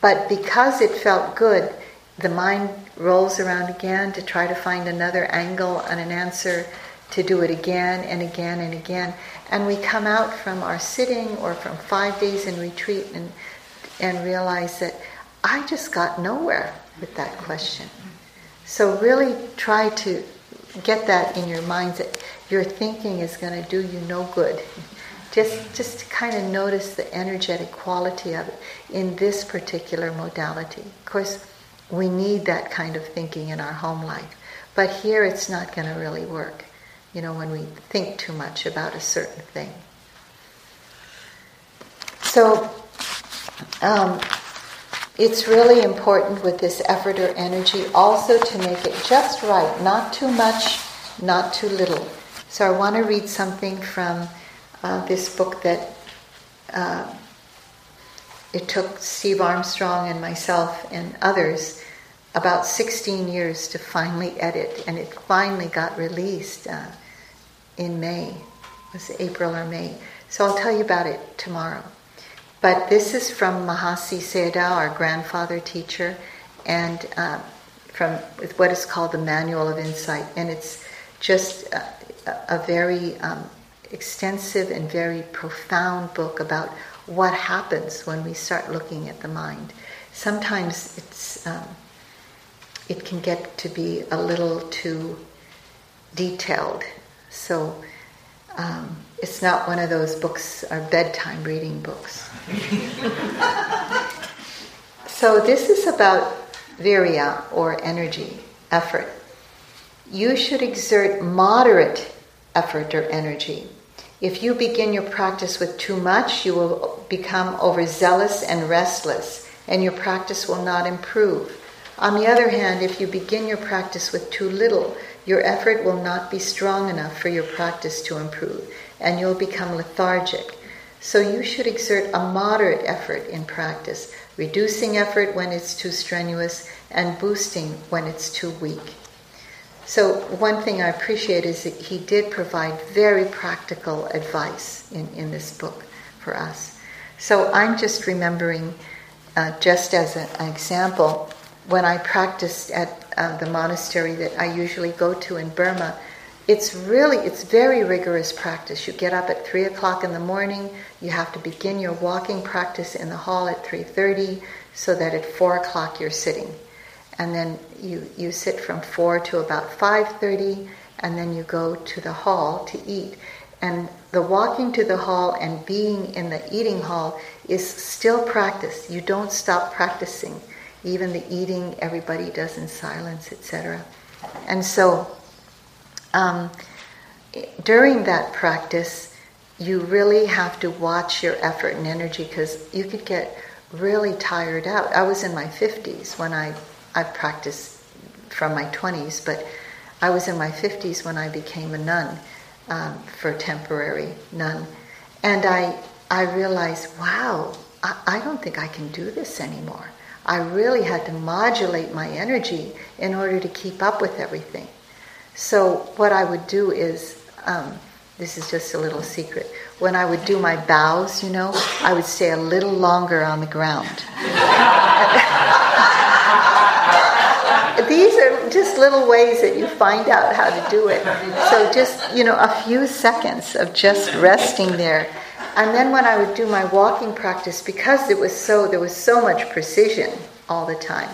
But because it felt good, the mind rolls around again to try to find another angle and an answer to do it again and again and again. And we come out from our sitting or from five days in retreat and, and realize that I just got nowhere with that question. So really try to get that in your mind that your thinking is going to do you no good. Just, just kind of notice the energetic quality of it in this particular modality. Of course, we need that kind of thinking in our home life, but here it's not going to really work. You know, when we think too much about a certain thing. So, um, it's really important with this effort or energy also to make it just right, not too much, not too little. So I want to read something from uh, this book that uh, it took Steve Armstrong and myself and others about 16 years to finally edit, and it finally got released uh, in May. It was April or May. So I'll tell you about it tomorrow. But this is from Mahasi Sayadaw, our grandfather teacher, and um, from what is called the Manual of Insight. And it's just a, a very um, extensive and very profound book about what happens when we start looking at the mind. Sometimes it's um, it can get to be a little too detailed. So um, it's not one of those books or bedtime reading books. so this is about virya or energy, effort. You should exert moderate effort or energy. If you begin your practice with too much, you will become overzealous and restless, and your practice will not improve. On the other hand, if you begin your practice with too little, your effort will not be strong enough for your practice to improve, and you'll become lethargic. So you should exert a moderate effort in practice, reducing effort when it's too strenuous and boosting when it's too weak. So, one thing I appreciate is that he did provide very practical advice in, in this book for us. So, I'm just remembering, uh, just as a, an example, when I practiced at uh, the monastery that I usually go to in Burma, it's really it's very rigorous practice you get up at 3 o'clock in the morning you have to begin your walking practice in the hall at 3.30 so that at 4 o'clock you're sitting and then you, you sit from 4 to about 5.30 and then you go to the hall to eat and the walking to the hall and being in the eating hall is still practice. You don't stop practicing. Even the eating, everybody does in silence, etc. And so, um, during that practice, you really have to watch your effort and energy because you could get really tired out. I was in my 50s when I, I practiced from my 20s, but I was in my 50s when I became a nun um, for temporary nun. And I, I realized, wow, I, I don't think I can do this anymore. I really had to modulate my energy in order to keep up with everything. So, what I would do is um, this is just a little secret. When I would do my bows, you know, I would stay a little longer on the ground. These are just little ways that you find out how to do it. So just, you know, a few seconds of just resting there. And then when I would do my walking practice, because it was so there was so much precision all the time,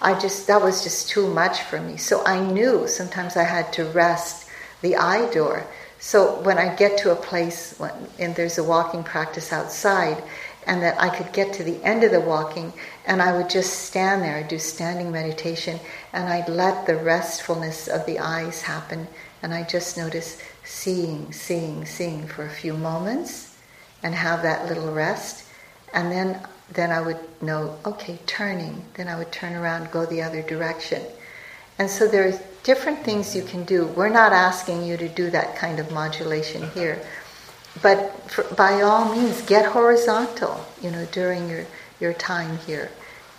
I just that was just too much for me. So I knew sometimes I had to rest the eye door so when I get to a place when, and there's a walking practice outside, and that I could get to the end of the walking, and I would just stand there, I'd do standing meditation, and I'd let the restfulness of the eyes happen, and I just notice seeing, seeing, seeing for a few moments, and have that little rest, and then then I would know, okay, turning. Then I would turn around, go the other direction. And so there are different things you can do. We're not asking you to do that kind of modulation here. But for, by all means, get horizontal, you know, during your, your time here.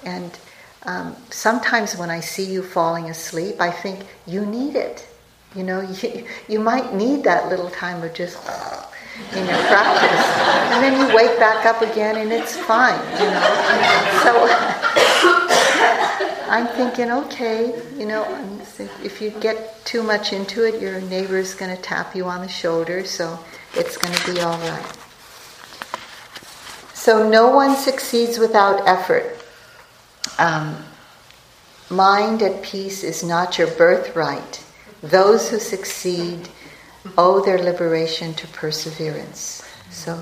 And um, sometimes when I see you falling asleep, I think you need it. You know, you, you might need that little time of just in your practice. And then you wake back up again and it's fine, you know. So I'm thinking, okay, you know, if you get too much into it, your neighbor's going to tap you on the shoulder, so it's going to be all right. So no one succeeds without effort. Um, mind at peace is not your birthright. Those who succeed owe their liberation to perseverance. So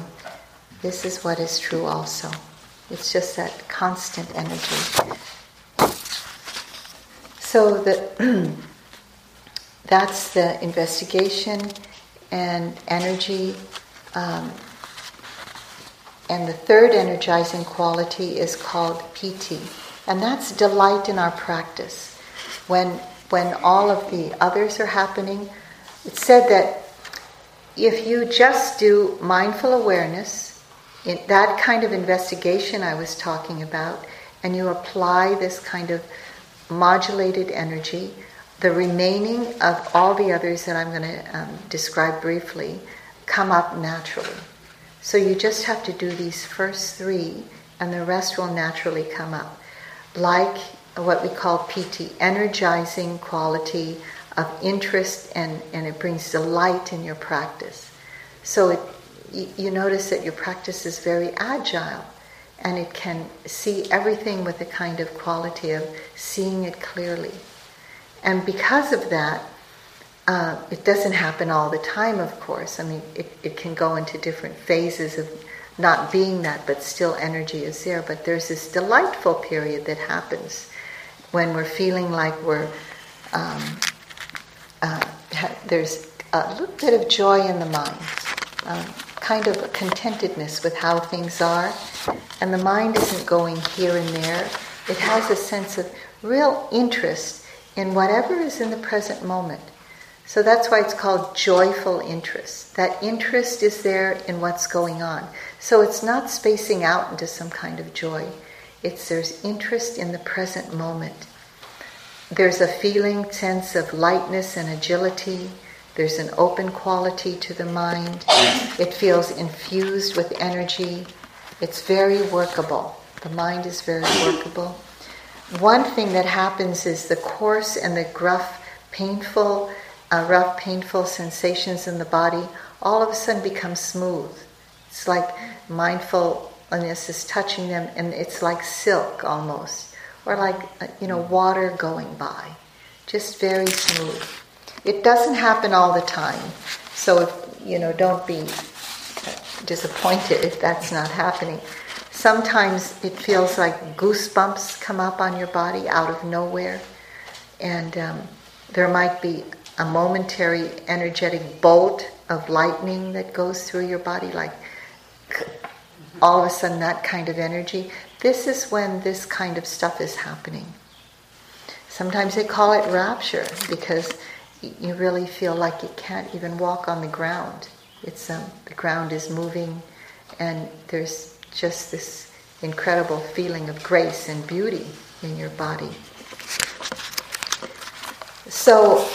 this is what is true also. It's just that constant energy. So the, that's the investigation and energy. Um, and the third energizing quality is called piti, and that's delight in our practice. When when all of the others are happening, it's said that if you just do mindful awareness, in that kind of investigation I was talking about, and you apply this kind of modulated energy. The remaining of all the others that I'm going to um, describe briefly come up naturally. So you just have to do these first three, and the rest will naturally come up. Like what we call piti, energizing quality of interest, and, and it brings delight in your practice. So it, you, notice that your practice is very agile and it can see everything with a kind of quality of seeing it clearly. And because of that, uh, it doesn't happen all the time, of course. I mean, it, it can go into different phases of not being that, but still energy is there. But there's this delightful period that happens when we're feeling like we're, um, uh, there's a little bit of joy in the mind. Um, kind of a contentedness with how things are, and the mind isn't going here and there. It has a sense of real interest in whatever is in the present moment. So that's why it's called joyful interest. That interest is there in what's going on. So it's not spacing out into some kind of joy. It's there's interest in the present moment. There's a feeling sense of lightness and agility there's an open quality to the mind. It feels infused with energy. It's very workable. The mind is very workable. One thing that happens is the coarse and the gruff, painful, uh, rough, painful sensations in the body all of a sudden become smooth. It's like mindfulness is touching them, and it's like silk almost, or like uh, you know water going by, just very smooth. It doesn't happen all the time. So, if, you know, don't be disappointed if that's not happening. Sometimes it feels like goosebumps come up on your body out of nowhere, and um, there might be a momentary energetic bolt of lightning that goes through your body, like all of a sudden that kind of energy. This is when this kind of stuff is happening. Sometimes they call it rapture because you really feel like you can't even walk on the ground. It's um, the ground is moving, and there's just this incredible feeling of grace and beauty in your body. So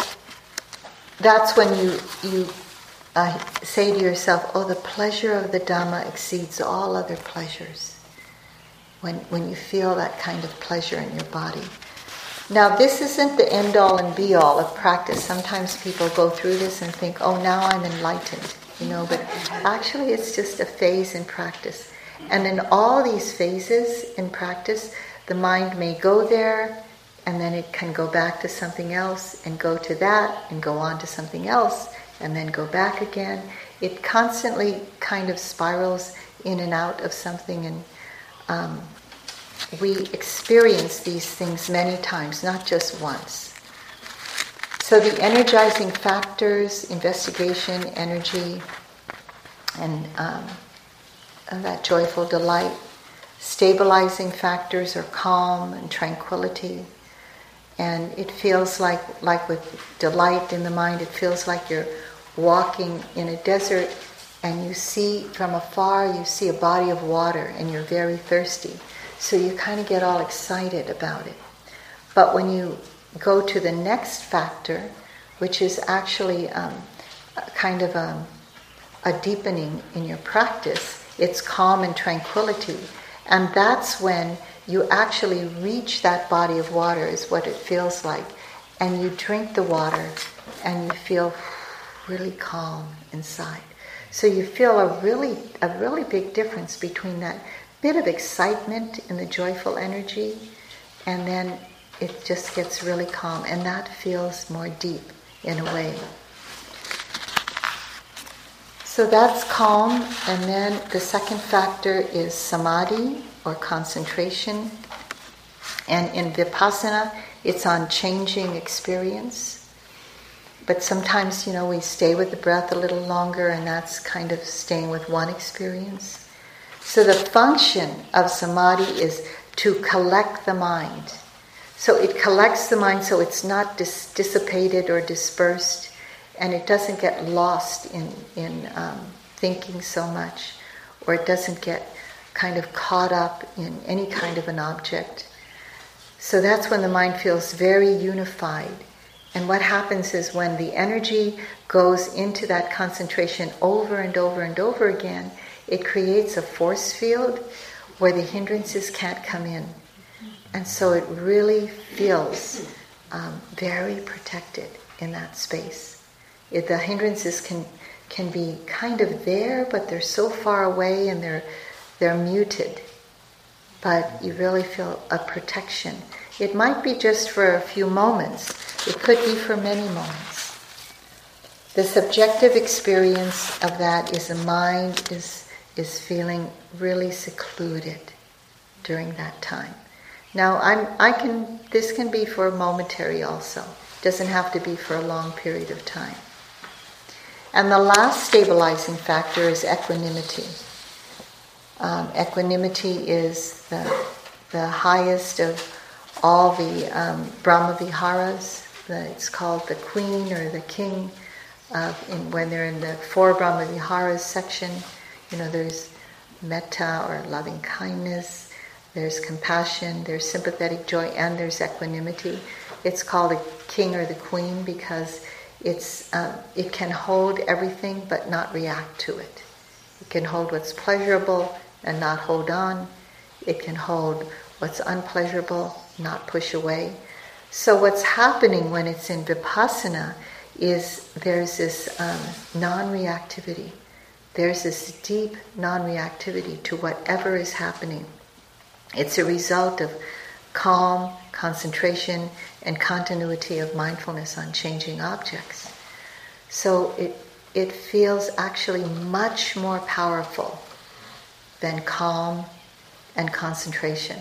that's when you you uh, say to yourself, "Oh, the pleasure of the Dhamma exceeds all other pleasures." When when you feel that kind of pleasure in your body. Now, this isn't the end all and be all of practice. Sometimes people go through this and think, "Oh, now I'm enlightened," you know. But actually, it's just a phase in practice. And in all these phases in practice, the mind may go there and then it can go back to something else and go to that and go on to something else and then go back again. It constantly kind of spirals in and out of something, and um, we experience these things many times, not just once. So, the energizing factors, investigation, energy, and, um, and that joyful delight, stabilizing factors are calm and tranquility and it feels like like with delight in the mind it feels like you're walking in a desert and you see from afar you see a body of water and you're very thirsty. So you kind of get all excited about it. But when you go to the next factor which is actually um, kind of a, a deepening in your practice it's calm and tranquility. And that's when you actually reach that body of water, is what it feels like. And you drink the water and you feel really calm inside. So you feel a really, a really big difference between that bit of excitement and the joyful energy and then it just gets really calm and that feels more deep in a way. So that's calm, and then the second factor is samadhi, or concentration. And in vipassana, it's on changing experience. But sometimes, you know, we stay with the breath a little longer, and that's kind of staying with one experience. So the function of samadhi is to collect the mind. So it collects the mind so it's not dis- dissipated or dispersed, and it doesn't get lost in, in um, thinking so much, or it doesn't get kind of caught up in any kind of an object. So that's when the mind feels very unified. And what happens is when the energy goes into that concentration over and over and over again, it creates a force field where the hindrances can't come in. And so it really feels um, very protected in that space. It, the hindrances can, can be kind of there, but they're so far away and they're they're muted, but you really feel a protection. It might be just for a few moments, it could be for many moments. The subjective experience of that is the mind is, is feeling really secluded during that time. Now, I'm, I can, this can be for momentary also. It doesn't have to be for a long period of time. And the last stabilizing factor is equanimity. Um, equanimity is the, the highest of all the um, Brahma Viharas. The, it's called the queen or the king of, in, when they're in the four Brahma Viharas section. You know, there's metta or loving kindness, there's compassion, there's sympathetic joy, and there's equanimity. It's called the king or the queen because it's, um, it can hold everything but not react to it. It can hold what's pleasurable and not hold on. It can hold what's unpleasurable, not push away. So, what's happening when it's in vipassana is there's this um, non reactivity. There's this deep non reactivity to whatever is happening. It's a result of calm, concentration, and continuity of mindfulness on changing objects. So, it, it feels actually much more powerful than calm and concentration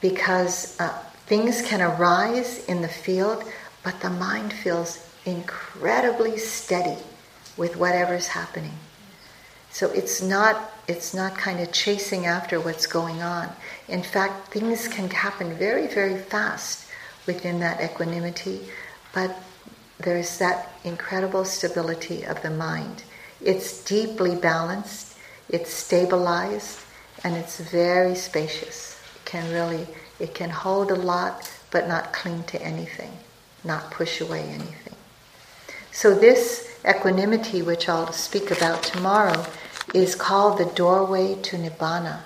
because uh, things can arise in the field, but the mind feels incredibly steady with whatever's happening. So it's not it's not kind of chasing after what's going on. In fact, things can happen very very fast within that equanimity, but there's that incredible stability of the mind. It's deeply balanced, it's stabilized, and it's very spacious. It can really, it can hold a lot, but not cling to anything, not push away anything. So this equanimity, which I'll speak about tomorrow, is called the doorway to nibbana,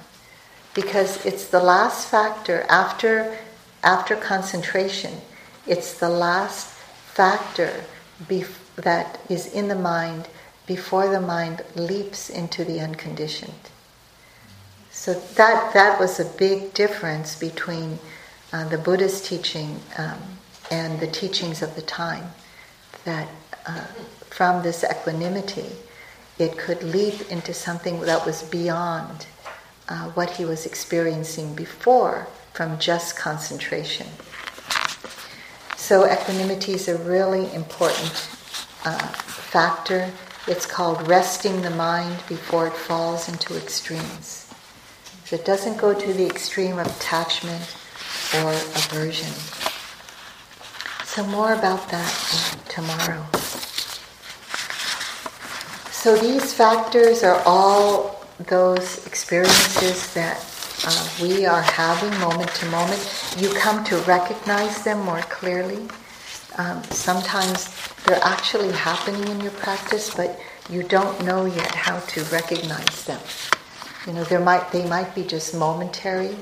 because it's the last factor after after concentration. It's the last factor bef- that is in the mind before the mind leaps into the unconditioned. So that that was a big difference between uh, the Buddha's teaching um, and the teachings of the time. That uh, from this equanimity, it could leap into something that was beyond uh, what he was experiencing before from just concentration. So equanimity is a really important uh, factor. It's called resting the mind before it falls into extremes. So it doesn't go to the extreme of attachment or aversion. So more about that tomorrow. So these factors are all those experiences that uh, we are having moment to moment, you come to recognize them more clearly. Um, sometimes they're actually happening in your practice, but you don't know yet how to recognize them. You know, there might they might be just momentary.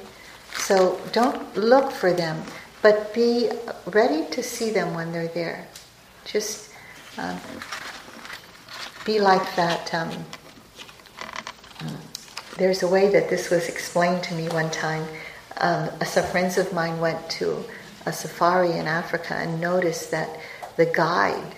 So don't look for them, but be ready to see them when they're there. Just um, be like that. Um, there's a way that this was explained to me one time. Um, some friends of mine went to a safari in Africa and noticed that the guide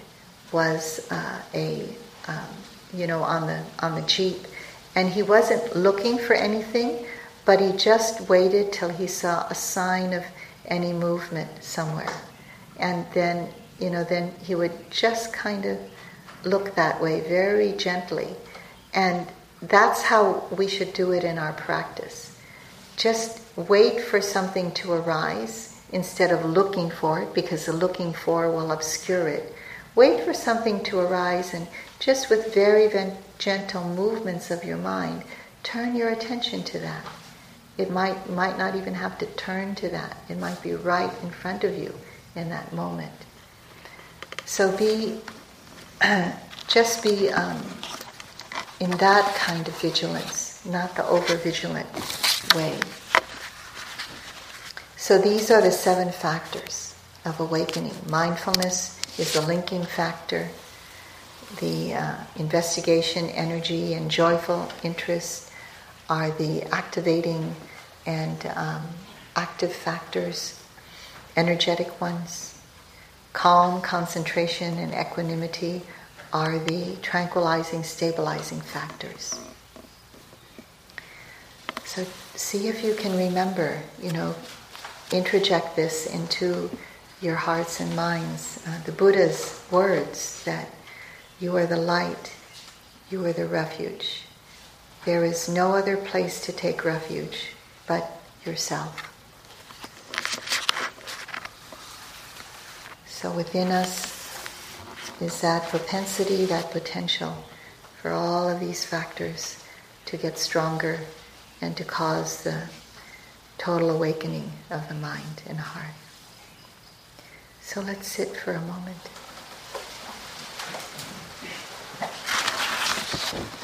was uh, a, um, you know, on the on the jeep, and he wasn't looking for anything, but he just waited till he saw a sign of any movement somewhere, and then you know, then he would just kind of look that way very gently, and that's how we should do it in our practice. Just wait for something to arise instead of looking for it, because the looking for will obscure it. Wait for something to arise and just with very gentle movements of your mind, turn your attention to that. It might, might not even have to turn to that, it might be right in front of you in that moment. So be, just be um, in that kind of vigilance, not the over vigilant way. So these are the seven factors of awakening. Mindfulness is the linking factor, the uh, investigation, energy, and joyful interest are the activating and um, active factors, energetic ones. Calm, concentration, and equanimity are the tranquilizing, stabilizing factors. So see if you can remember, you know, introject this into your hearts and minds. Uh, the Buddha's words that you are the light, you are the refuge. There is no other place to take refuge but yourself. So within us, is that propensity, that potential for all of these factors to get stronger and to cause the total awakening of the mind and heart. So let's sit for a moment. Thank you.